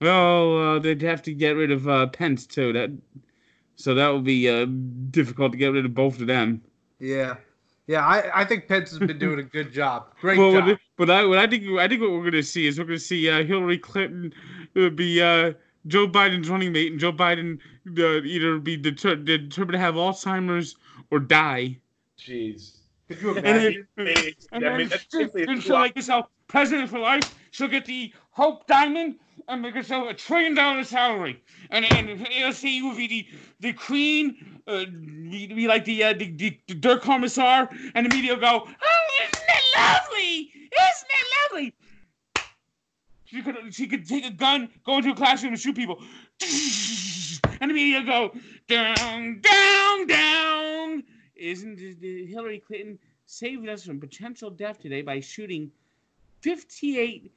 Well, uh, they'd have to get rid of uh, Pence too. That so that would be uh, difficult to get rid of both of them. Yeah, yeah. I, I think Pence has been doing a good job. Great well, job. but I, what I think I think what we're going to see is we're going to see uh, Hillary Clinton uh, be uh, Joe Biden's running mate, and Joe Biden uh, either be deter- determined to have Alzheimer's or die. Jeez. Could you imagine? And imagine? then, I and mean, then that's she'll, simply then a she'll make herself president for life. She'll get the Hope Diamond and make herself a trillion dollar salary. And and AOC will be the the queen, uh, be, be like the, uh, the the the Commissar, and the media will go, "Oh, isn't it lovely? Isn't it lovely?" She could she could take a gun, go into a classroom, and shoot people. And the media go down, down, down. Isn't Hillary Clinton saved us from potential death today by shooting 58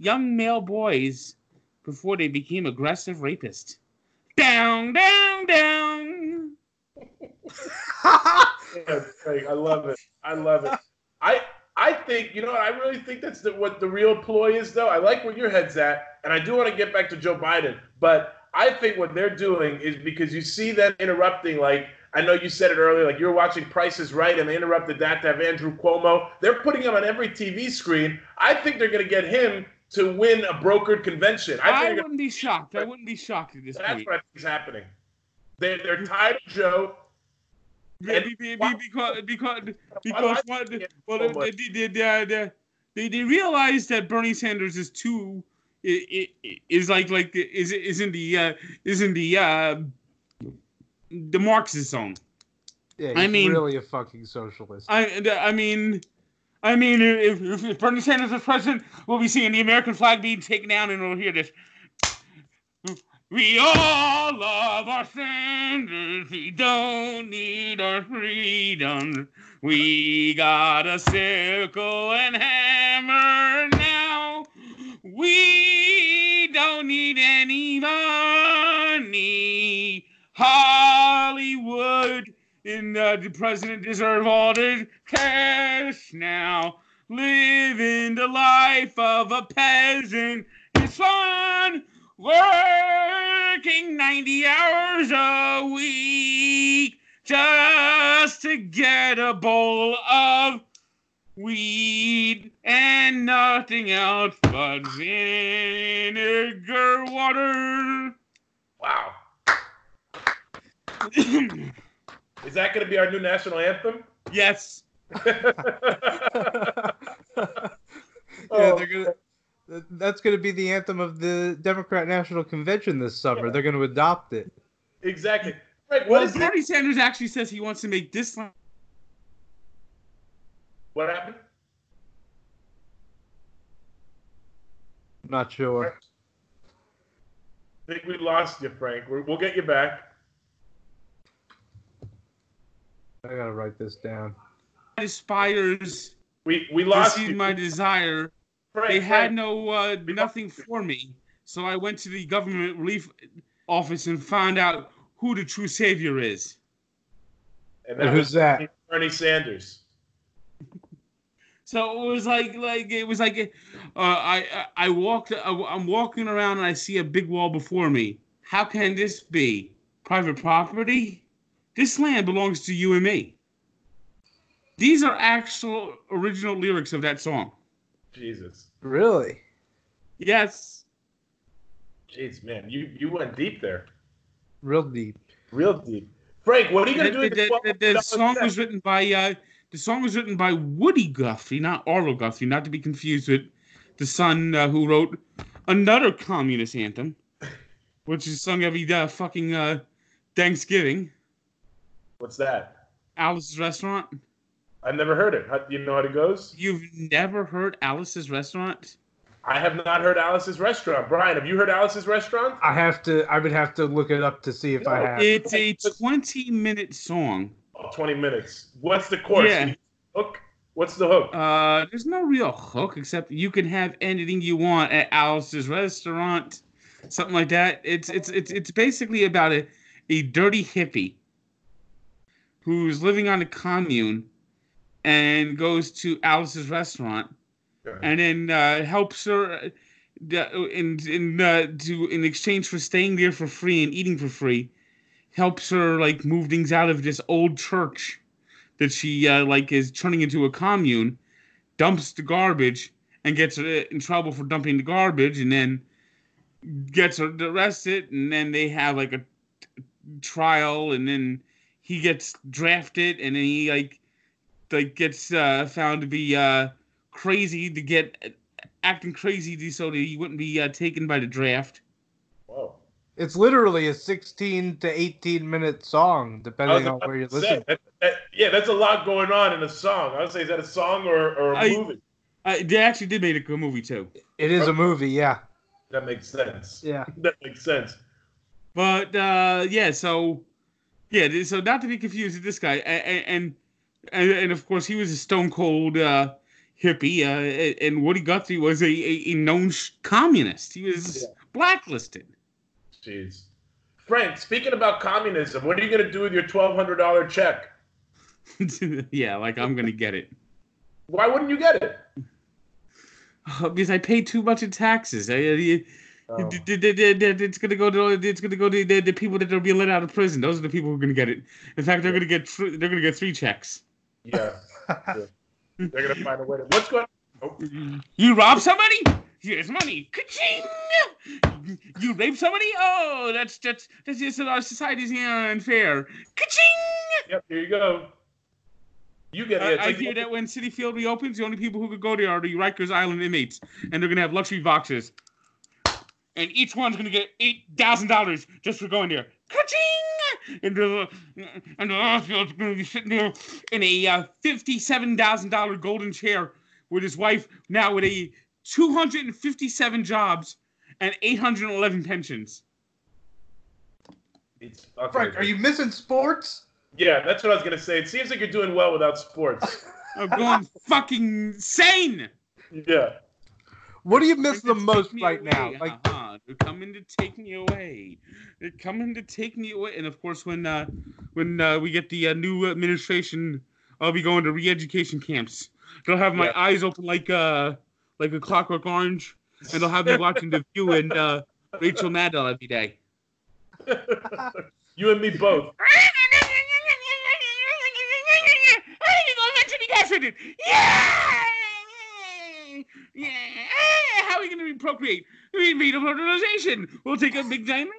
young male boys before they became aggressive rapists? Down, down, down. [LAUGHS] I love it. I love it. I I think you know I really think that's the, what the real ploy is though. I like where your head's at, and I do want to get back to Joe Biden, but I think what they're doing is because you see them interrupting. Like I know you said it earlier, like you were watching Price is Right, and they interrupted that to have Andrew Cuomo. They're putting him on every TV screen. I think they're going to get him to win a brokered convention. I I, think they're gonna- wouldn't be shocked. I wouldn't be shocked at this that's point. what I think is happening. They're, they're tired of Joe. Be- be- be- be- because because because what well they they, they, they, they, they, they realize that Bernie Sanders is too i- i- is like like is is in the uh, is in the uh, the Marxist zone. Yeah, I he's mean- really a fucking socialist. I I mean. I mean, if, if- Bernie Sanders is president, we'll be seeing the American flag being taken down, and we'll hear this. We all love our Sanders. We don't need our freedom. We got a circle and hammer now. We don't need any money. Hollywood and uh, the president deserve all the cash now. Living the life of a peasant is fun. Working 90 hours a week just to get a bowl of weed and nothing else but vinegar water. Wow. [CLEARS THROAT] Is that going to be our new national anthem? yes. [LAUGHS] [LAUGHS] yeah, Oh, they're gonna. That's gonna be the anthem of the Democrat National Convention this summer. They're gonna adopt it. exactly. Frank, what Well, is it? Bernie Sanders actually says he wants to make this land What happened? Not sure. I think we lost you, Frank. We'll get you back. I gotta write this down. aspires We we lost you. my desire. Frank, They had Frank. no uh, nothing for me, so I went to the government relief office and found out who the true savior is. And And who's that? Bernie Sanders. So it was like like it was like uh, I I I walked I, I'm walking around and I see a big wall before me. How can this be private property? This land belongs to you and me. These are actual original lyrics of that song. Jesus. Really? Yes. Jeez, man, you you went deep there. Real deep. Real deep. Frank, what are you gonna do? the, with the, the $12 song was written by uh, the song was written by Woody Guthrie, not Arlo Guthrie, not to be confused with the son uh, who wrote another communist anthem, which is sung every uh, fucking uh, Thanksgiving. What's that? Alice's Restaurant. I've never heard it. How, do you know how it goes? You've never heard Alice's Restaurant? I have not heard Alice's Restaurant. Brian, have you heard Alice's Restaurant? I have to. I would have to look it up to see if I have. It's a 20 minute song. Oh, 20 minutes. What's the chorus? Yeah. Hook? What's the hook? Uh, there's no real hook except you can have anything you want at Alice's restaurant, something like that. It's it's it's it's basically about a a dirty hippie who's living on a commune and goes to Alice's restaurant, and then uh, helps her uh, in in uh, to in exchange for staying there for free and eating for free, helps her like move things out of this old church that she uh, like is turning into a commune, dumps the garbage and gets her in trouble for dumping the garbage, and then gets her arrested, and then they have like a t- trial, and then he gets drafted, and then he like like gets uh, found to be uh, crazy to get acting crazy to- so that he wouldn't be uh, taken by the draft. Whoa. It's literally a 16 to 18 minute song, depending on where you listen. that- that- yeah, that's a lot going on in a song. I would say, is that a song or, or a I- movie? Uh, they actually did make a movie too, It is a movie, yeah. That makes sense. Yeah. [LAUGHS] That makes sense. but uh, yeah, so yeah, so not to be confused with this guy, and and and, of course he was a stone cold uh, hippie, uh, and Woody Guthrie was a, a, a known communist. He was Yeah. blacklisted. Jeez. Frank, speaking about communism, what are you going to do with your $1,200 check? [LAUGHS] yeah, like I'm gonna get it. Why wouldn't you get it? Uh, because I pay too much in taxes. I, I- Oh. it's gonna go to it's gonna go to the, the people that are being let out of prison. Those are the people who are gonna get it. In fact, they're gonna get thr- they're gonna get three checks. Yeah. They're going to find a way to. What's going on? Oh, You rob somebody? Here's money. Ka-ching! You rape somebody? Oh, that's that's that's just our society's unfair. Ka-ching! yep, here you go. You get it. It's I hear that when Citi Field reopens, the only people who could go there are the Rikers Island inmates, and they're gonna have luxury boxes, and each one's gonna get eight thousand dollars just for going there. Ka-ching! And the and the Oswald's gonna be sitting there in a uh, fifty-seven thousand dollar golden chair with his wife now with a two hundred and fifty-seven jobs and eight hundred and eleven pensions. It's, okay. Frank, are you missing sports? Yeah, that's what I was going to say. It seems like you're doing well without sports. [LAUGHS] I'm going fucking insane. yeah. What do you miss the most taking me right now? Like, uh-huh. They're coming to take me away. They're coming to take me away. And of course, when uh, when uh, we get the uh, new administration, I'll be going to re-education camps. They'll have my Yeah. eyes open like uh like a Clockwork Orange, and they'll have me watching The View and uh, Rachel Maddow every day. you and me both. Yeah! [LAUGHS] Yeah! How are we going to procreate? We need a fertilization. We'll take a big diamond.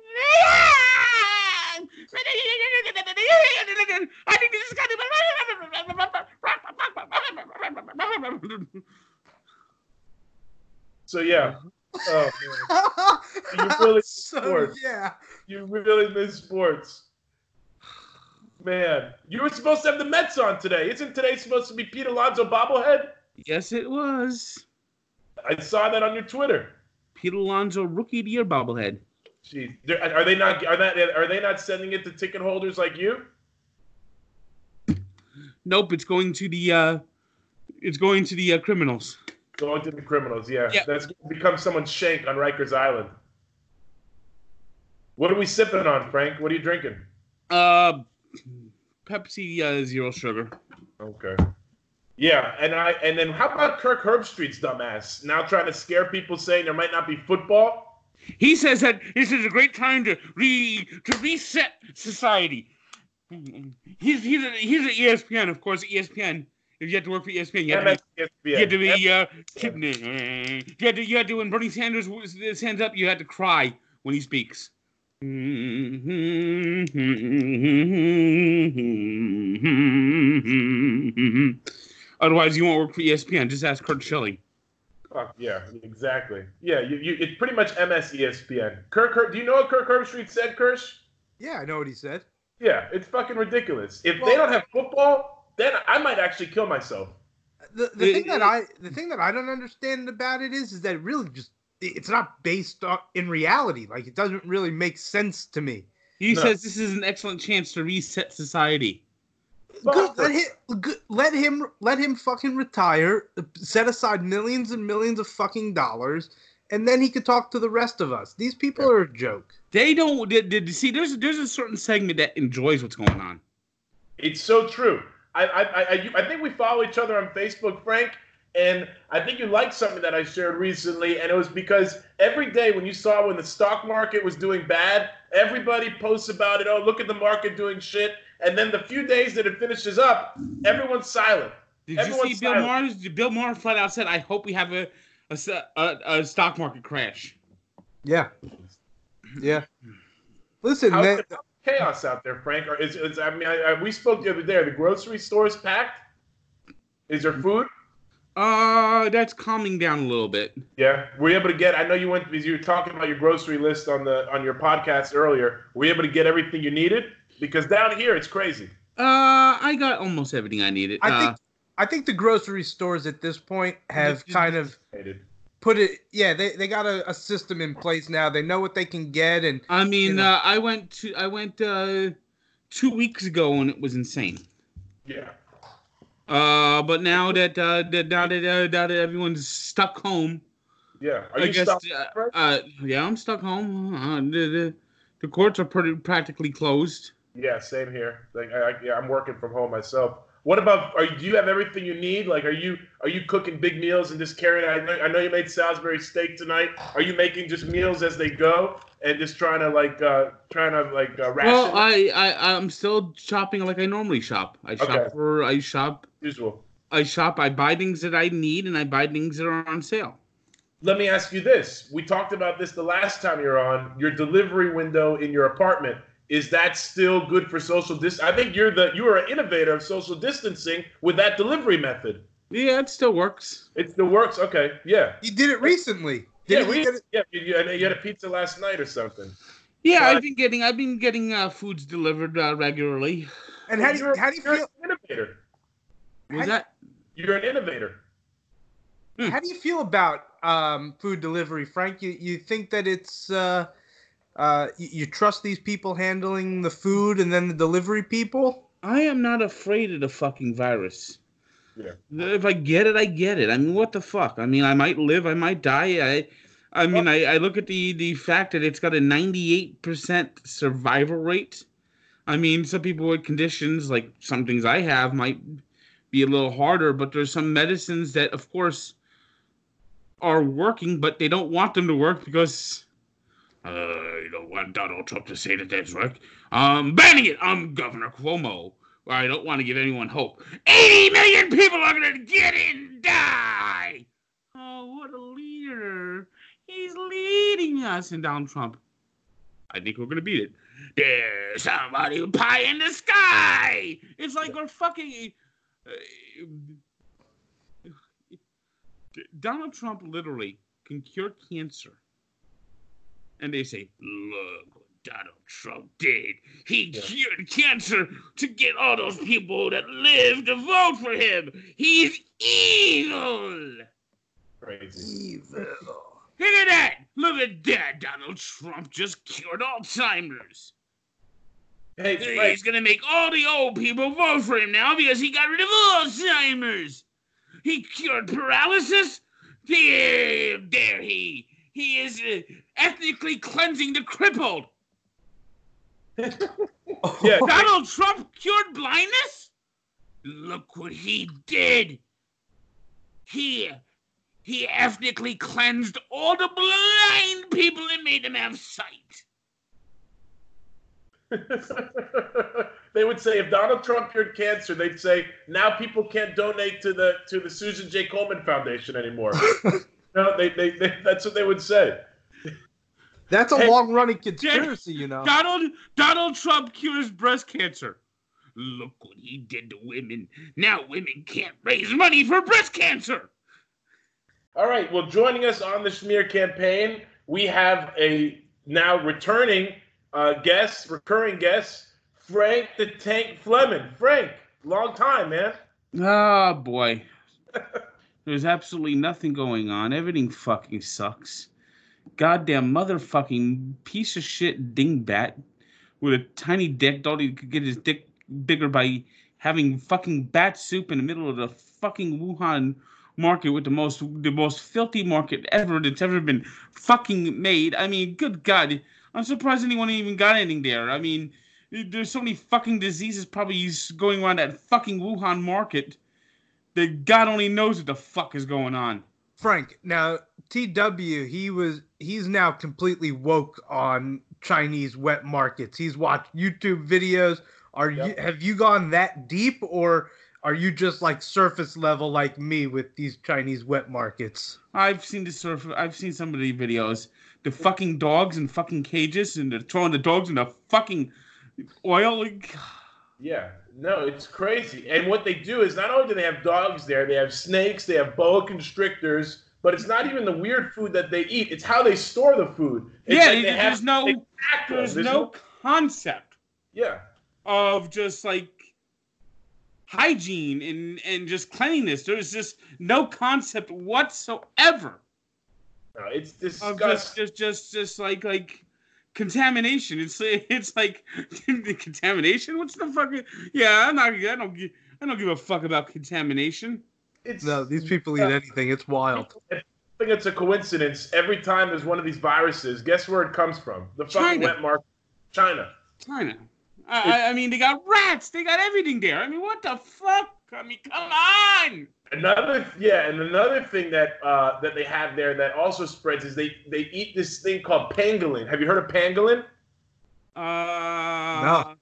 I think this is kind of. So, yeah. Oh, man. You [LAUGHS] really so, sports. yeah. You really miss sports. Man, you were supposed to have the Mets on today. Isn't today supposed to be Pete Alonso bobblehead? Yes, it was. I saw that on your Twitter. Pete Alonso rookie of the year bobblehead. They're- are they not? Are that? Are they not sending it to ticket holders like you? Nope, it's going to the uh, it's going to the uh, criminals. Going to the criminals, yeah. Yeah. That's going to become someone's shank on Rikers Island. What are we sipping on, Frank? What are you drinking? Uh, Pepsi uh, zero sugar. Okay. Yeah, and I and then how about Kirk Herbstreit's dumbass now trying to scare people saying there might not be football? He says that this is a great time to re to reset society. He's he's a, he's at ESPN, of course. ESPN. If you have to work for ESPN, you have to be, you had to be uh, you had to you had to when Bernie Sanders hands up, you had to cry when he speaks. Otherwise, you won't work for ESPN. Just ask Curt Schilling. Fuck, yeah, exactly. Yeah, you, you, it's pretty much MSESPN. Kirk, Her- do you know what Kirk Herbstreit said, Kirsch? Yeah, I know what he said. Yeah, it's fucking ridiculous. If they don't have football, then I might actually kill myself. The, the It- thing that it- I the thing that I don't understand about it is is that it really just it's not based on in reality. Like it doesn't really make sense to me. He No. says this is an excellent chance to reset society. Good, let him good, let him let him fucking retire, set aside millions and millions of fucking dollars, and then he could talk to the rest of us. These people are a joke. They don't. Did, did see? There's there's a certain segment that enjoys what's going on. It's so true. I I, I I I think we follow each other on Facebook, Frank. And I think you liked something that I shared recently, and it was because every day when you saw when the stock market was doing bad, everybody posts about it. Oh, look at the market doing shit. And then the few days that it finishes up, everyone's silent. Did you Everyone's see Bill silent. Maher? Bill Maher flat out said, "I hope we have a a a stock market crash." Yeah. Yeah. Listen, How's man, chaos out there, Frank? Or is, is I mean, I, I, we spoke the other day. Are the grocery stores packed? Is there food? Uh, that's calming down a little bit. Yeah, were you able to get? I know you went because you were talking about your grocery list on the on your podcast earlier. Were you able to get everything you needed? Because down here it's crazy. Uh, I got almost everything I needed. I uh, think I think the grocery stores at this point have kind of put it. Yeah, they, they got a, a system in place now. They know what they can get, and I mean, you know. uh, I went to I went uh two weeks ago and it was insane. Yeah. Uh, but now that uh that now that uh, now that everyone's stuck home, Yeah. Are I you guess stopped? uh, uh yeah, I'm stuck home. Uh, the, the the courts are pretty practically closed. Yeah, same here. Like, I, I, yeah, I'm working from home myself. What about? Are you, do you have everything you need? Like, are you are you cooking big meals and just carrying? I know, I know you made Salisbury steak tonight. Are you making just meals as they go and just trying to like uh trying to like uh, ration Well, I I I'm still shopping like I normally shop. I shop Okay. for I shop usual? I shop. I buy things that I need and I buy things that are on sale. Let me ask you this. We talked about this the last time you're on. Your delivery window in your apartment is that still good for social dis? I think you're the you are an innovator of social distancing with that delivery method. Yeah, it still works. It still works. Okay, yeah. you did it recently. Yeah, Didn't you we, get it? yeah, you, you, you had a pizza last night or something. Yeah, Well, I- I've been getting I've been getting uh, foods delivered uh, regularly. And how do you how do you you're feel? an innovator? Was that? You're an innovator. How do you feel about um, food delivery, Frank? You you think that it's uh, uh, you, you trust these people handling the food and then the delivery people? I am not afraid of the fucking virus. Yeah. If I get it, I get it. I mean, what the fuck? I mean, I might live, I might die. I, I mean, I, I look at the the fact that it's got a 98% survival rate. I mean, some people with conditions like some things I have might be a little harder, but there's some medicines that, of course, are working, but they don't want them to work because you don't want Donald Trump to say that that's right. Um, banning it. I'm Governor Cuomo. I don't want to give anyone hope. 80 million people are going to get it and die. Oh, what a leader. He's leading us. in Donald Trump, I think we're going to beat it. There's somebody pie in the sky. It's like we're fucking. uh, Donald Trump literally can cure cancer. And they say, look what Donald Trump did. He Yeah. cured cancer to get all those people that live to vote for him. He's evil. Crazy. Evil. Look at that. Look at that. Donald Trump just cured Alzheimer's. Hey, Frank, He's going to make all the old people vote for him now because he got rid of Alzheimer's. He cured paralysis. Dare, dare he? He is uh, ethnically cleansing the crippled. [LAUGHS] yeah, Donald Trump cured blindness? Look what he did. He he ethnically cleansed all the blind people and made them have sight. [LAUGHS] they would say if Donald Trump cured cancer, they'd say now people can't donate to the to the Susan G. Coleman Foundation anymore. [LAUGHS] no, they, they, they that's what they would say. That's a Hey, long running conspiracy, you know. Donald Donald Trump cures breast cancer. Look what he did to women. Now women can't raise money for breast cancer. All right. Well, joining us on the Schmear campaign, we have a now returning uh, guest, recurring guest, Frank the Tank Fleming. Frank, long time, man. Oh boy. [LAUGHS] There's absolutely nothing going on. Everything fucking sucks. Goddamn motherfucking piece of shit dingbat with a tiny dick thought he could get his dick bigger by having fucking bat soup in the middle of the fucking Wuhan market with the most the most filthy market ever that's ever been fucking made. I mean, good God. I'm surprised anyone even got anything there. I mean, there's so many fucking diseases probably going around that fucking Wuhan market that God only knows what the fuck is going on. Frank, now TW, he was he's now completely woke on Chinese wet markets. He's watched YouTube videos. Are Yep. you have you gone that deep or are you just like surface level like me with these Chinese wet markets? I've seen the surf. I've seen some of the videos. The fucking dogs in fucking cages, and they're throwing the dogs in the fucking oil. Yeah, no, it's crazy. And what they do is not only do they have dogs there, they have snakes, they have boa constrictors, but it's not even the weird food that they eat. It's how they store the food. It's yeah, like there's have- no, them. there's no concept Yeah, of just like hygiene and and just cleanliness. There's just no concept whatsoever no, it's disgusting. just just just just like like contamination. It's it's like [LAUGHS] contamination. What's the fucking? Yeah, I'm not. I don't. I don't give a fuck about contamination. It's No, these people eat anything. It's wild. [LAUGHS] I think it's a coincidence. Every time there's one of these viruses, guess where it comes from? The fucking China. wet market, China. China. I, I- I mean, they got rats. They got everything there. I mean, what the fuck? I mean, come on. Another yeah, and another thing that uh, that they have there that also spreads is they they eat this thing called pangolin. Have you heard of pangolin? Uh, No.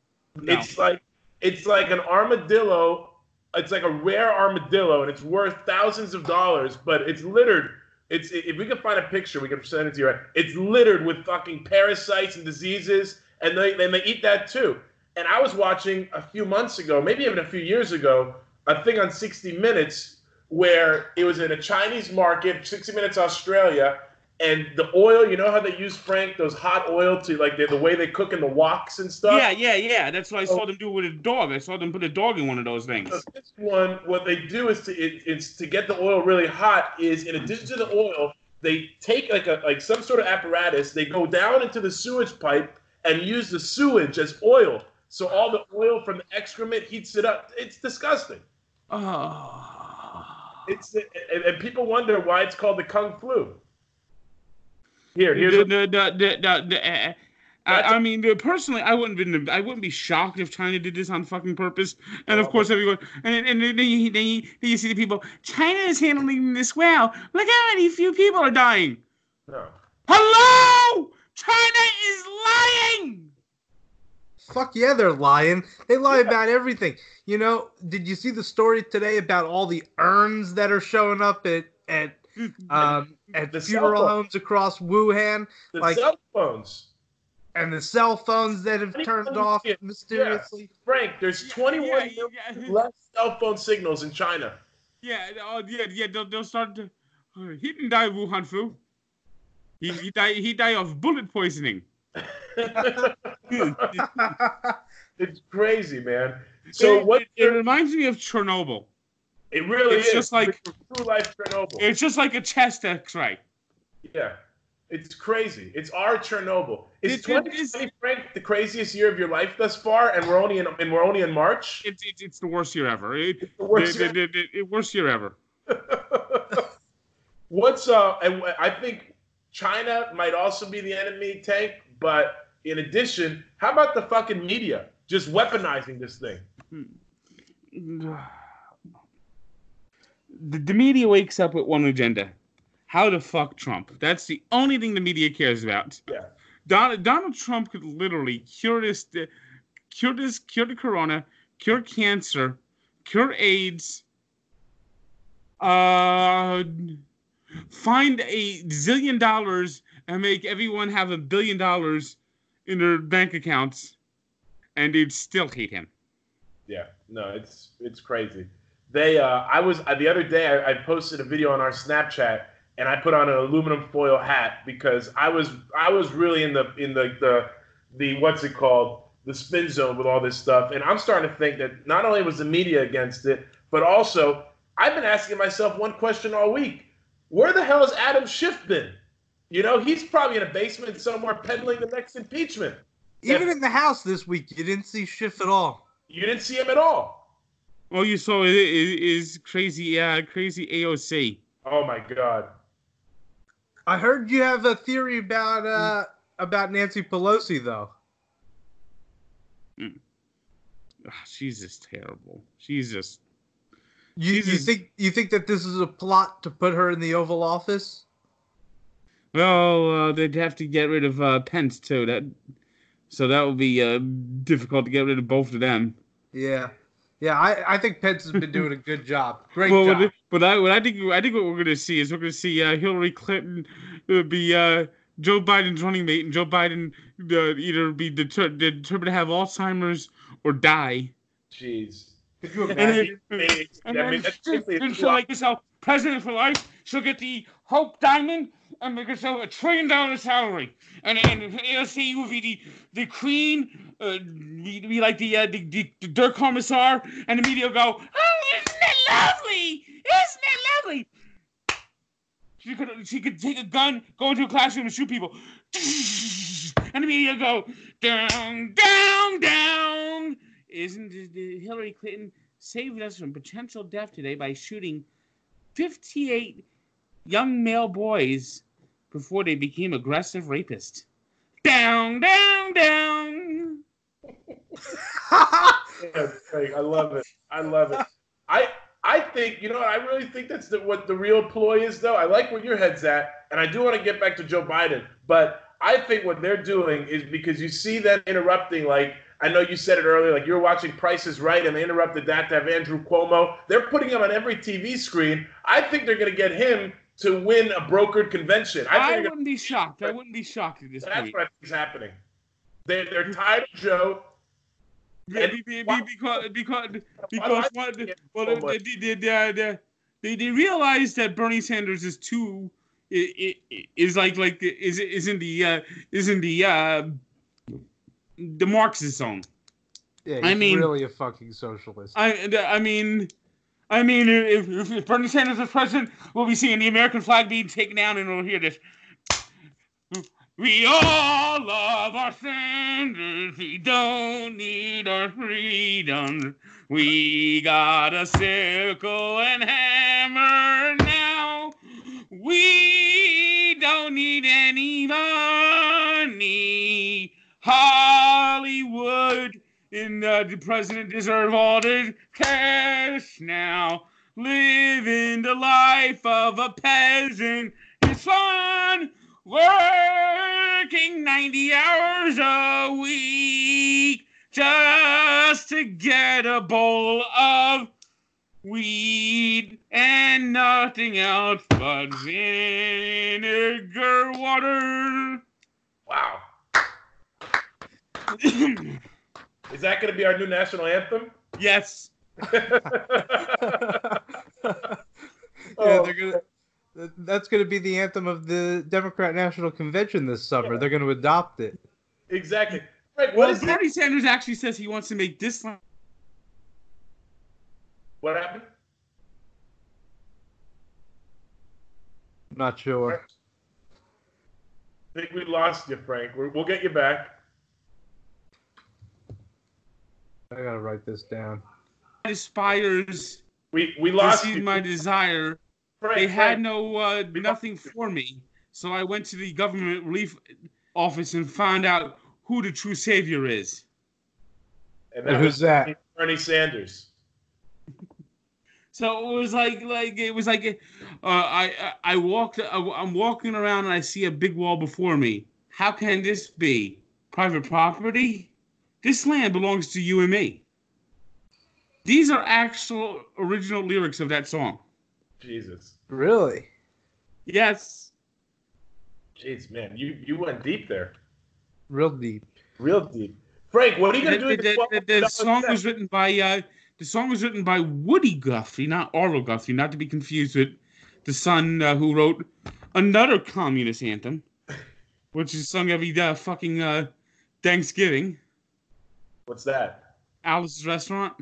no. It's like it's like an armadillo. It's like a rare armadillo, and it's worth thousands of dollars. But it's littered. It's if we can find a picture, we can send it to you. Right? It's littered with fucking parasites and diseases, and they then they eat that too. And I was watching a few months ago, maybe even a few years ago, a thing on 60 Minutes where it was in a Chinese market, 60 Minutes Australia, and the oil. You know how they use Frank those hot oil to like the, the way they cook in the woks and stuff. yeah, yeah, yeah. That's what I saw them do with a dog. I saw them put a dog in one of those things. So this one, what they do is to it, it's to get the oil really hot. Is in addition to the oil, they take like a like some sort of apparatus. They go down into the sewage pipe and use the sewage as oil. So all the oil from the excrement heats it up. It's disgusting. Oh. It's and, and people wonder why it's called the kung flu. Here, The, here's the, what, the, the, the, the, uh, I, I mean, uh, personally, I wouldn't been, I wouldn't be shocked if China did this on fucking purpose. And of Oh. course, everyone, and then, and then, you, then, you, then you see the people. China is handling this well. Look how many few people are dying. no. Hello, China is lying. Fuck yeah, they're lying. They lie about everything. You know, did you see the story today about all the urns that are showing up at at [LAUGHS] um at The funeral homes across Wuhan The like- cell phones. and the cell phones that have turned off Yeah. mysteriously? Frank, there's 21 yeah, million yeah. less cell phone signals in China. Yeah, oh, yeah, yeah. They'll, they'll start. To, uh, he didn't die of Wuhan flu. He, he died. He died of bullet poisoning. [LAUGHS] [LAUGHS] it's crazy, man. So it, what? It, it reminds me of Chernobyl. It really it's is. just like- It's true life Chernobyl. It's just like a chest X-ray. yeah, it's crazy. It's our Chernobyl. Is It- it 2020 is- Frank the craziest year of your life thus far? And we're only in and we're only in March. It's it's, it's the worst year ever. It, the worst the, year- the worst year ever. [LAUGHS] What's uh? And I think China might also be the enemy tank, but in addition, how about the fucking media just weaponizing this thing? The, the media wakes up with one agenda: how to fuck Trump. That's the only thing the media cares about. Yeah. Donald, Donald Trump could literally cure this, cure this, cure the corona, cure cancer, cure AIDS. Uh, find a zillion dollars and make everyone have a billion dollars in their bank accounts, and they'd still hate him. Yeah, no, it's it's crazy. They, uh, I was uh, the other day. I, I posted a video on our Snapchat, and I put on an aluminum foil hat because I was I was really in the in the the the what's it called the spin zone with all this stuff, and I'm starting to think that not only was the media against it, but also I've been asking myself one question all week: Where the hell has Adam Schiff been? You know, he's probably in a basement somewhere peddling the next impeachment. Even in the house this week, you didn't see Schiff at all. You didn't see him at all. Oh, you saw it is crazy, uh, crazy AOC. Oh my god. I heard you have a theory about uh about Nancy Pelosi though. Ugh, she's just terrible. She's just You, you Jesus. think you think that this is a plot to put her in the Oval Office? well, uh, they'd have to get rid of uh, Pence too. That so that would be uh, difficult to get rid of both of them. Yeah, yeah. I, I think Pence has been doing a good job. [LAUGHS] Great well, job. but I, what I think, I think what we're going to see is we're going to see uh, Hillary Clinton uh, be uh, Joe Biden's running mate, and Joe Biden uh, either be deter- determined to have Alzheimer's or die. Jeez. Could you And imagine? then, [LAUGHS] I [LAUGHS] and mean, then that's she- basically she'll like herself president for life. She'll get the Hope Diamond and make herself a trillion dollar salary. And and AOC will be the the queen, uh, be, be like the, uh, the the the Dirk Commissar, and the media go, "Oh, isn't it lovely? Isn't it lovely?" She could she could take a gun, go into a classroom and shoot people, and the media go down, down, down. Isn't Hillary Clinton saved us from potential death today by shooting 58 young male boys before they became aggressive rapists? Down, down, down. I love it. I love it. I I think you know I really think that's the, what the real ploy is though. I like where your head's at, and I do want to get back to Joe Biden, but I think what they're doing is because you see them interrupting. Like I know you said it earlier, like you're watching Price is Right, and they interrupted that to have Andrew Cuomo. They're putting him on every TV screen. I think they're going to get him to win a brokered convention. I I, think they're gonna- wouldn't be shocked. I wouldn't be shocked at this that's point. what I think is happening. They're, they're tired of Joe. Be- be- be- be- because because because what well so they, much? they, they, they, they, they realized that Bernie Sanders is too i- i- is like like is is in the uh, is in the uh, the Marxist zone. Yeah, I mean- really a fucking socialist. I I mean. I mean, if, if- Bernie Sanders is president, we'll be seeing the American flag being taken down, and we'll hear this. We all love our Sanders. We don't need our freedom. We got a sickle and hammer now. We don't need any money. Hollywood and uh, the president deserve all the cash now. Living the life of a peasant is fun. Working 90 hours a week just to get a bowl of weed and nothing else but vinegar water. Wow. [CLEARS THROAT] Is that going to be our new national anthem? yes. [LAUGHS] [LAUGHS] yeah, Oh. they're gonna. That's gonna be the anthem of the Democrat National Convention this summer. They're gonna adopt it. exactly. Frank, what Well, is it? Bernie Sanders actually says he wants to make this land What happened? Not sure. I think we lost you, Frank. We're, we'll get you back. I gotta write this down. aspires We we lost see you. my desire. Frank, They had Frank. no uh, nothing for me, so I went to the government relief office and found out who the true savior is. And And who's that? Bernie Sanders. So it was like like it was like uh, I I I walked I, I'm walking around and I see a big wall before me. How can this be private property? This land belongs to you and me. These are actual original lyrics of that song. Jesus. Really? Yes. Jeez, man, you you went deep there. Real deep. Real deep. Frank, what are you gonna do? the, with the, the the $12 song was written by uh, the song was written by Woody Guthrie, not Arlo Guthrie, not to be confused with the son uh, who wrote another communist anthem, which is sung every uh, fucking uh, Thanksgiving. What's that? Alice's Restaurant.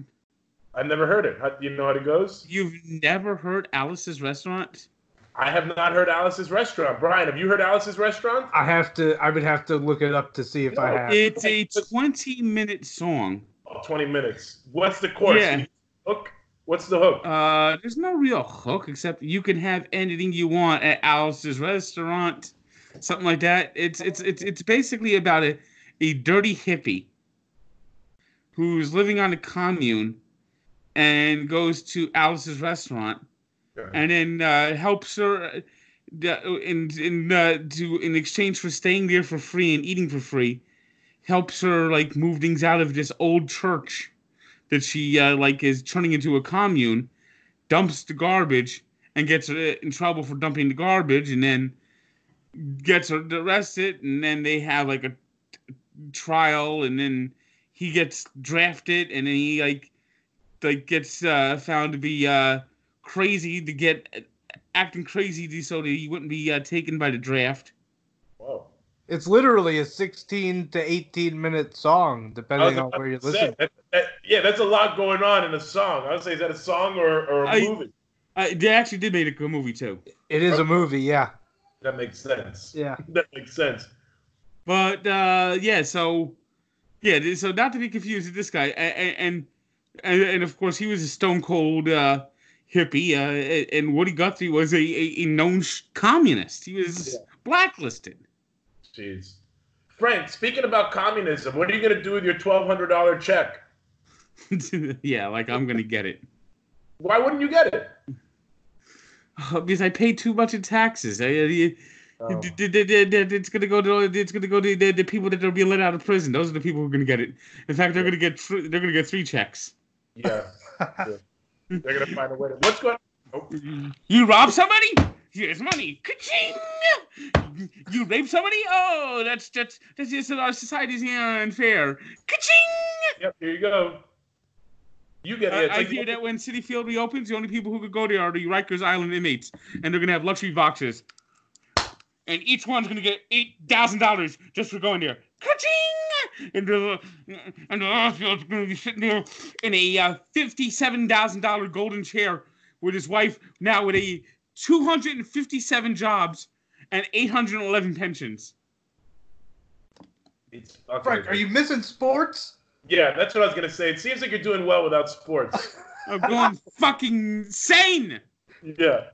I've never heard it. How, do you know how it goes? You've never heard Alice's Restaurant? I have not heard Alice's Restaurant. Brian, have you heard Alice's Restaurant? I have to. I would have to look it up to see if I have. It's a 20 minute song. Oh, 20 minutes. What's the course? Yeah. Hook? What's the hook? Uh, there's no real hook except you can have anything you want at Alice's restaurant, something like that. It's it's it's it's basically about a, a dirty hippie who's living on a commune and goes to Alice's restaurant and then uh, helps her uh, in in uh, to in exchange for staying there for free and eating for free, helps her like move things out of this old church that she uh, like is turning into a commune, dumps the garbage and gets in trouble for dumping the garbage, and then gets arrested, and then they have like a t- trial, and then he gets drafted, and then he like like gets uh, found to be uh, crazy to get acting crazy to- so that he wouldn't be uh, taken by the draft. Whoa. It's literally a 16 to 18 minute song, depending on where you're to say, listening. that- that- yeah, that's a lot going on in a song. I would say, is that a song or, or a I- movie? Uh, they actually did make a movie too, It is a movie, yeah. That makes sense. Yeah. [LAUGHS] That makes sense. but uh, yeah. So yeah, so not to be confused with this guy, and and, and of course he was a stone cold uh, hippie, uh, and Woody Guthrie was a, a, known communist. He was Yeah. blacklisted. Jeez. Frank, speaking about communism, what are you going to do with your $1,200 check? [LAUGHS] yeah, like I'm gonna get it. Why wouldn't you get it? Uh, because I pay too much in taxes. I- Oh. It's gonna go to it's gonna go to the, the people that are being let out of prison. Those are the people who are gonna get it. In fact, they're gonna get they're gonna get three checks. Yeah. [LAUGHS] They're going to find a way to. What's going oh, You rob somebody? Here's money. Ka-ching! You rape somebody? Oh, that's that's that's just our society's unfair. Ka-ching! Yep, here you go. You get I, it. I hear that when Citi Field reopens, the only people who could go there are the Rikers Island inmates, and they're gonna have luxury boxes, and each one's gonna get eight thousand dollars just for going there. Ka-ching! And the and the Oswald's gonna be sitting there in a uh, fifty-seven thousand dollar golden chair with his wife now with a two hundred and fifty-seven jobs and eight hundred and eleven pensions. It's, okay. Frank, are you missing sports? Yeah, that's what I was going to say. It seems like you're doing well without sports. [LAUGHS] I'm going fucking insane. yeah.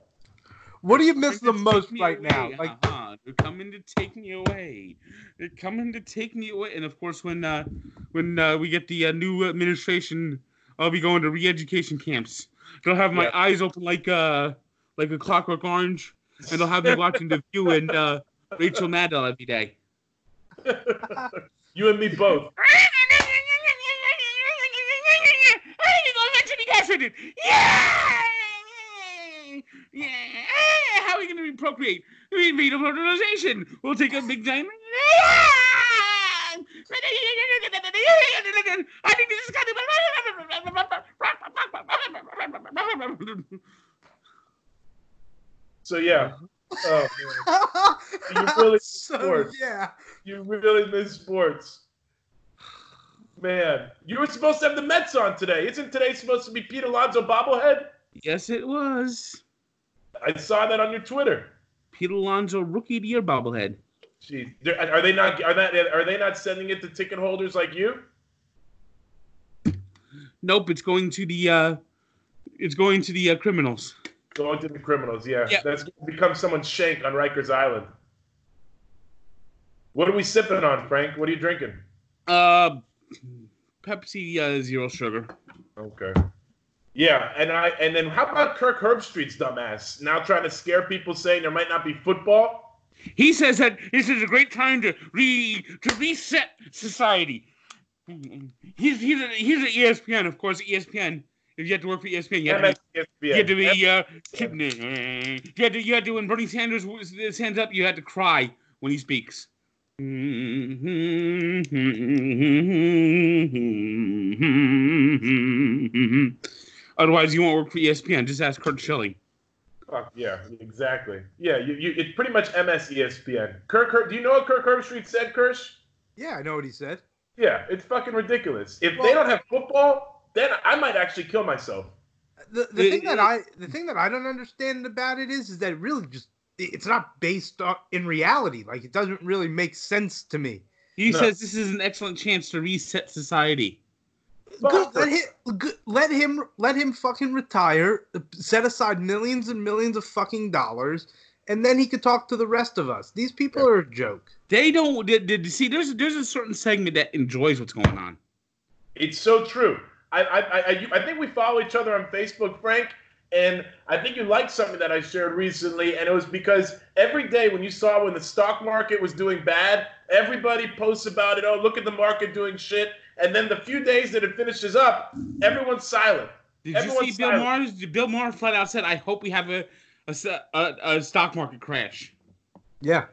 What do you miss the most right away, now? Like, uh-huh. They're coming to take me away. They're coming to take me away. And of course, when uh, when uh, we get the uh, new administration, I'll be going to re-education camps. They'll have my Yeah. eyes open like uh like a Clockwork Orange, and they'll have me watching The View and uh, Rachel Maddow every day. you and me both. [LAUGHS] Yeah! Yeah! How are we going to procreate? We need fertilization. We'll take a big giant. I think this is kind of. So, yeah. [LAUGHS] Oh, man. You really miss so, sports. yeah. You really miss sports. Man, you were supposed to have the Mets on today. Isn't today supposed to be Pete Alonso bobblehead? Yes, it was. I saw that on your Twitter. Pete Alonso, rookie of the year bobblehead. Jeez, They're- are they not? Are that? Are they not sending it to ticket holders like you? Nope, it's going to the uh, it's going to the uh, criminals. Going to the criminals, yeah. Yeah. That's going to become someone's shank on Rikers Island. What are we sipping on, Frank? What are you drinking? Uh, Pepsi uh, zero sugar. Okay. Yeah, and I and then how about Kirk Herbstreit's dumbass now trying to scare people saying there might not be football? He says that this is a great time to re to reset society. He's he's a, he's at ESPN, of course. ESPN. If you had to work for ESPN, you had to be, you had to be uh, you had to you had to when Bernie Sanders hands up, you had to cry when he speaks. [LAUGHS] Otherwise, you won't work for ESPN. Just ask Curt Schilling. Fuck, yeah, exactly. Yeah, you, you it's pretty much MSESPN. Kirk, Her- do you know what Kirk Herbstreit said, Kirsch? Yeah, I know what he said. Yeah, it's fucking ridiculous. If Well- they don't have football, then I might actually kill myself. The, the It- thing that I the thing that I don't understand about it is is that it really just it's not based on in reality. Like it doesn't really make sense to me. He No. says this is an excellent chance to reset society. Good, let him good, let him let him fucking retire, set aside millions and millions of fucking dollars, and then he could talk to the rest of us. These people are a joke. They don't did, did see there's there's a certain segment that enjoys what's going on. It's so true. I I, I, I, I think we follow each other on Facebook, Frank, and I think you liked something that I shared recently, and it was because every day when you saw when the stock market was doing bad, everybody posts about it. Oh, look at the market doing shit. And then the few days that it finishes up, everyone's silent. Did Everyone's you see Bill silent. Maher? Bill Maher flat out said, "I hope we have a a a stock market crash." Yeah.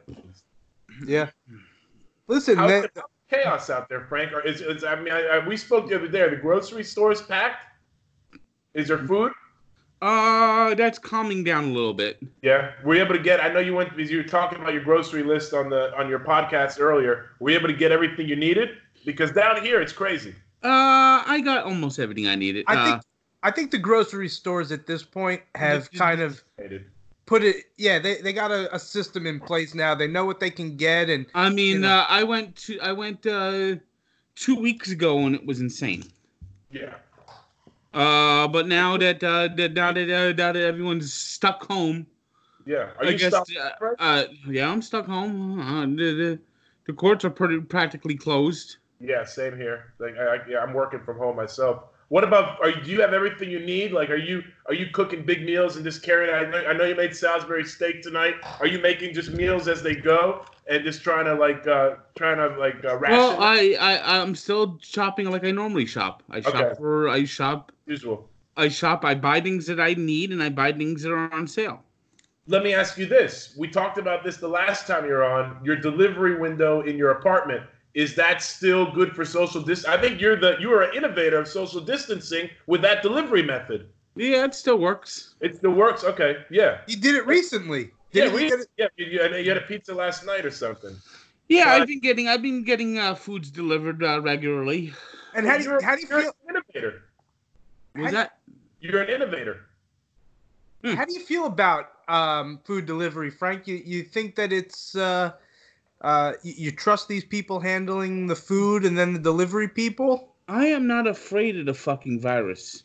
Yeah. Listen, How's man, the chaos out there, Frank? Or is, is I mean, I, I, we spoke the other day. Are the grocery stores packed? Is there food? Uh, that's calming down a little bit. Yeah, were you able to get? I know you went because you were talking about your grocery list on the on your podcast earlier. Were you able to get everything you needed? Because down here it's crazy. Uh, I got almost everything I needed. I uh, think I think the grocery stores at this point have kind of put it. Yeah, they, they got a, a system in place now. They know what they can get, and I mean, you know. uh, I went to I went uh two weeks ago and it was insane. Yeah. Uh, but now that uh that now that, uh, now that everyone's stuck home, Yeah. Are I you guess stuck? uh, uh yeah, I'm stuck home. Uh, the, the the courts are pretty practically closed. Yeah, same here. Like, I, I, yeah, I'm working from home myself. What about? Are you, do you have everything you need? Like, are you are you cooking big meals and just carrying? I know, I know you made Salisbury steak tonight. Are you making just meals as they go and just trying to like uh trying to like uh, ration Well, I I I'm still shopping like I normally shop. I shop Okay. for I shop usual? I shop. I buy things that I need and I buy things that are on sale. Let me ask you this. We talked about this the last time you're on. Your delivery window in your apartment is that still good for social dis? I think you're the you are an innovator of social distancing with that delivery method. Yeah, it still works. It still works. Okay, yeah. you did it recently. Yeah, Didn't you we, it? yeah, you, you, had- you had a pizza last night or something. Yeah, Well, I- I've been getting I've been getting uh, foods delivered uh, regularly. And how do you, how do you you're feel? an innovator. Was How- that? You're an innovator. How do you feel about um, food delivery, Frank? You you think that it's uh, uh, you, you trust these people handling the food and then the delivery people? I am not afraid of the fucking virus.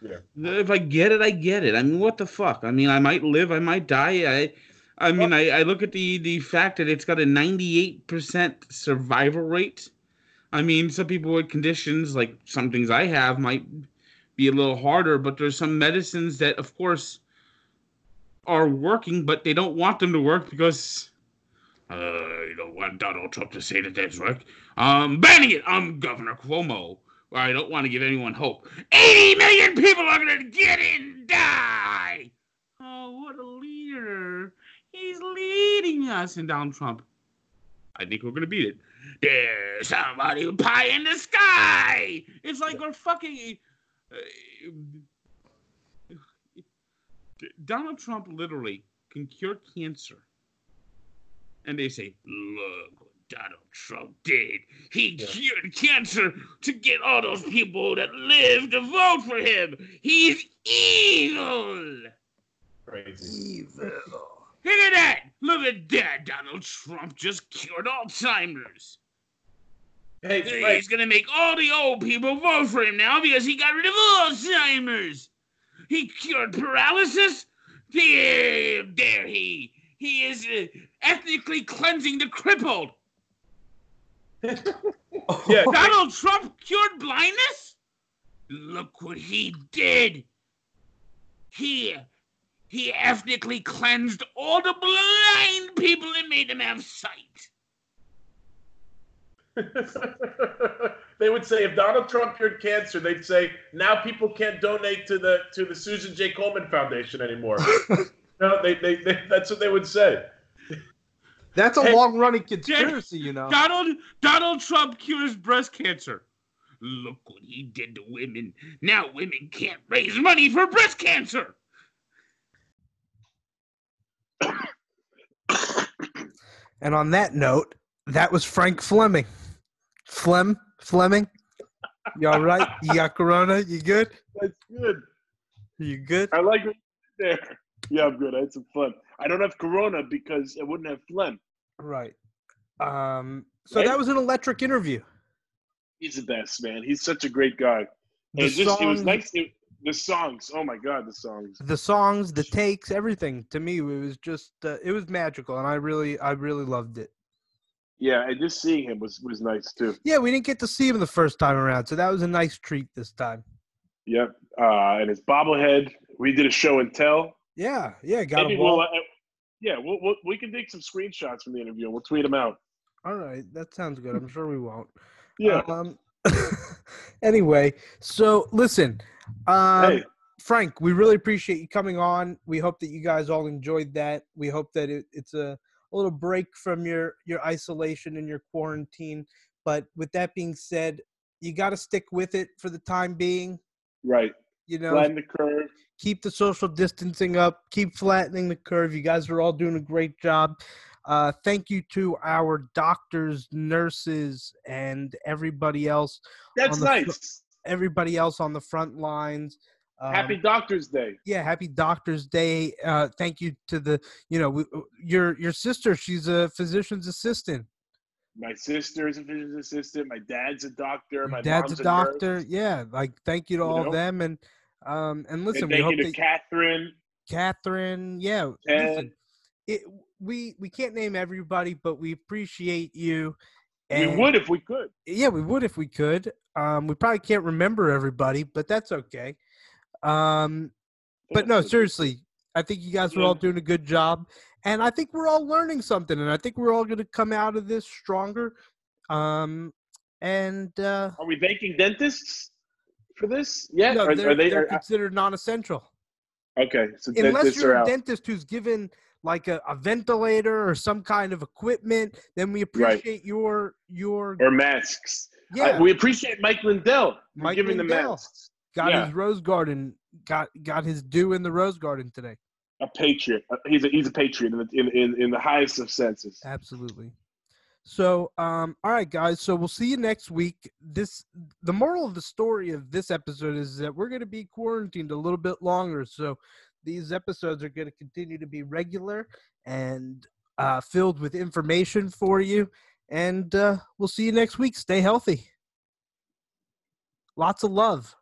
Yeah. If I get it, I get it. I mean, what the fuck? I mean, I might live, I might die. I, I mean, I, I look at the the fact that it's got a ninety eight percent survival rate. I mean, some people with conditions like some things I have might be a little harder, but there's some medicines that, of course, are working, but they don't want them to work because you don't want Donald Trump to say that that's right. Um, banning it. I'm Governor Cuomo. I don't want to give anyone hope. 80 million people are going to get it and die. Oh, what a leader. He's leading us. in Donald Trump, I think we're going to beat it. There's somebody pie in the sky. It's like we're fucking. uh, Donald Trump literally can cure cancer. And they say, look what Donald Trump did. He Yeah. cured cancer to get all those people that live to vote for him. He's evil. Crazy. Evil. Look at that. Look at that. Donald Trump just cured Alzheimer's. Hey, He's gonna make all the old people vote for him now because he got rid of Alzheimer's. He cured paralysis. There, there he. He is uh, ethnically cleansing the crippled. [LAUGHS] yeah, Donald Trump cured blindness? Look what he did. He he ethnically cleansed all the blind people and made them have sight. [LAUGHS] they would say if Donald Trump cured cancer, they'd say now people can't donate to the to the Susan G. Coleman Foundation anymore. [LAUGHS] no, they, they, they that's what they would say. That's a Hey, long running conspiracy, you know. Donald Donald Trump cures breast cancer. Look what he did to women. Now women can't raise money for breast cancer. [COUGHS] And on that note, that was Frank Fleming. Flem Fleming, you all right? You got corona? You good? That's good. You good? I like it there. [LAUGHS] Yeah, I'm good. I had some fun. I don't have corona because I wouldn't have phlegm. Right. Um. So Right? that was an electric interview. He's the best, man. He's such a great guy. The And just it was nice. It, the songs. Oh my god, the songs. the songs, the takes, everything. To me, it was just uh, it was magical, and I really, I really loved it. Yeah, and just seeing him was was nice too. Yeah, we didn't get to see him the first time around, so that was a nice treat this time. Yep. Uh, and his bobblehead. We did a show and tell. Yeah, yeah, got Maybe Well. uh, yeah, we'll, we'll, we can take some screenshots from the interview we'll tweet them out. All right, that sounds good. I'm sure we won't. Yeah. Um, [LAUGHS] anyway, so listen, um, hey, Frank, we really appreciate you coming on. We hope that you guys all enjoyed that. We hope that it, it's a, a little break from your your isolation and your quarantine. But with that being said, you got to stick with it for the time being. right. You know, Flatten the curve. Keep the social distancing up, keep flattening the curve. You guys are all doing a great job. Uh, thank you to our doctors, nurses, and everybody else. That's the nice. Everybody else on the front lines. Um, Happy Doctor's Day. yeah, happy Doctors Day. Uh, thank you to the, you know, we, your your sister. She's a physician's assistant. My sister is a physician's assistant. My dad's a doctor. My dad's mom's a doctor. nurse. yeah, like thank you to You all know? of them. And um, and listen, and we hope that Catherine. Catherine. Yeah, Ted. listen, it, we we can't name everybody, but we appreciate you. We would if we could. Yeah, we would if we could. Um, we probably can't remember everybody, but that's okay. Um, but no, seriously, I think you guys are all doing a good job, and I think we're all learning something, and I think we're all going to come out of this stronger. Um, and uh, Are we thanking dentists for this? Yeah. no, are, they're, are they? are- considered non-essential okay. So unless you're a out. dentist who's given like a, a ventilator or some kind of equipment. Then we appreciate your your or masks. yeah. Uh, we appreciate Mike Lindell for Mike giving the masks. got yeah. his rose garden got got his due in the rose garden today. A patriot. Uh, He's a he's a patriot in the, in, in, in the highest of senses. Absolutely. So, um, all right, guys. So we'll see you next week. This the moral of the story of this episode is that we're going to be quarantined a little bit longer. So these episodes are going to continue to be regular and uh, filled with information for you. And uh, we'll see you next week. Stay healthy. Lots of love.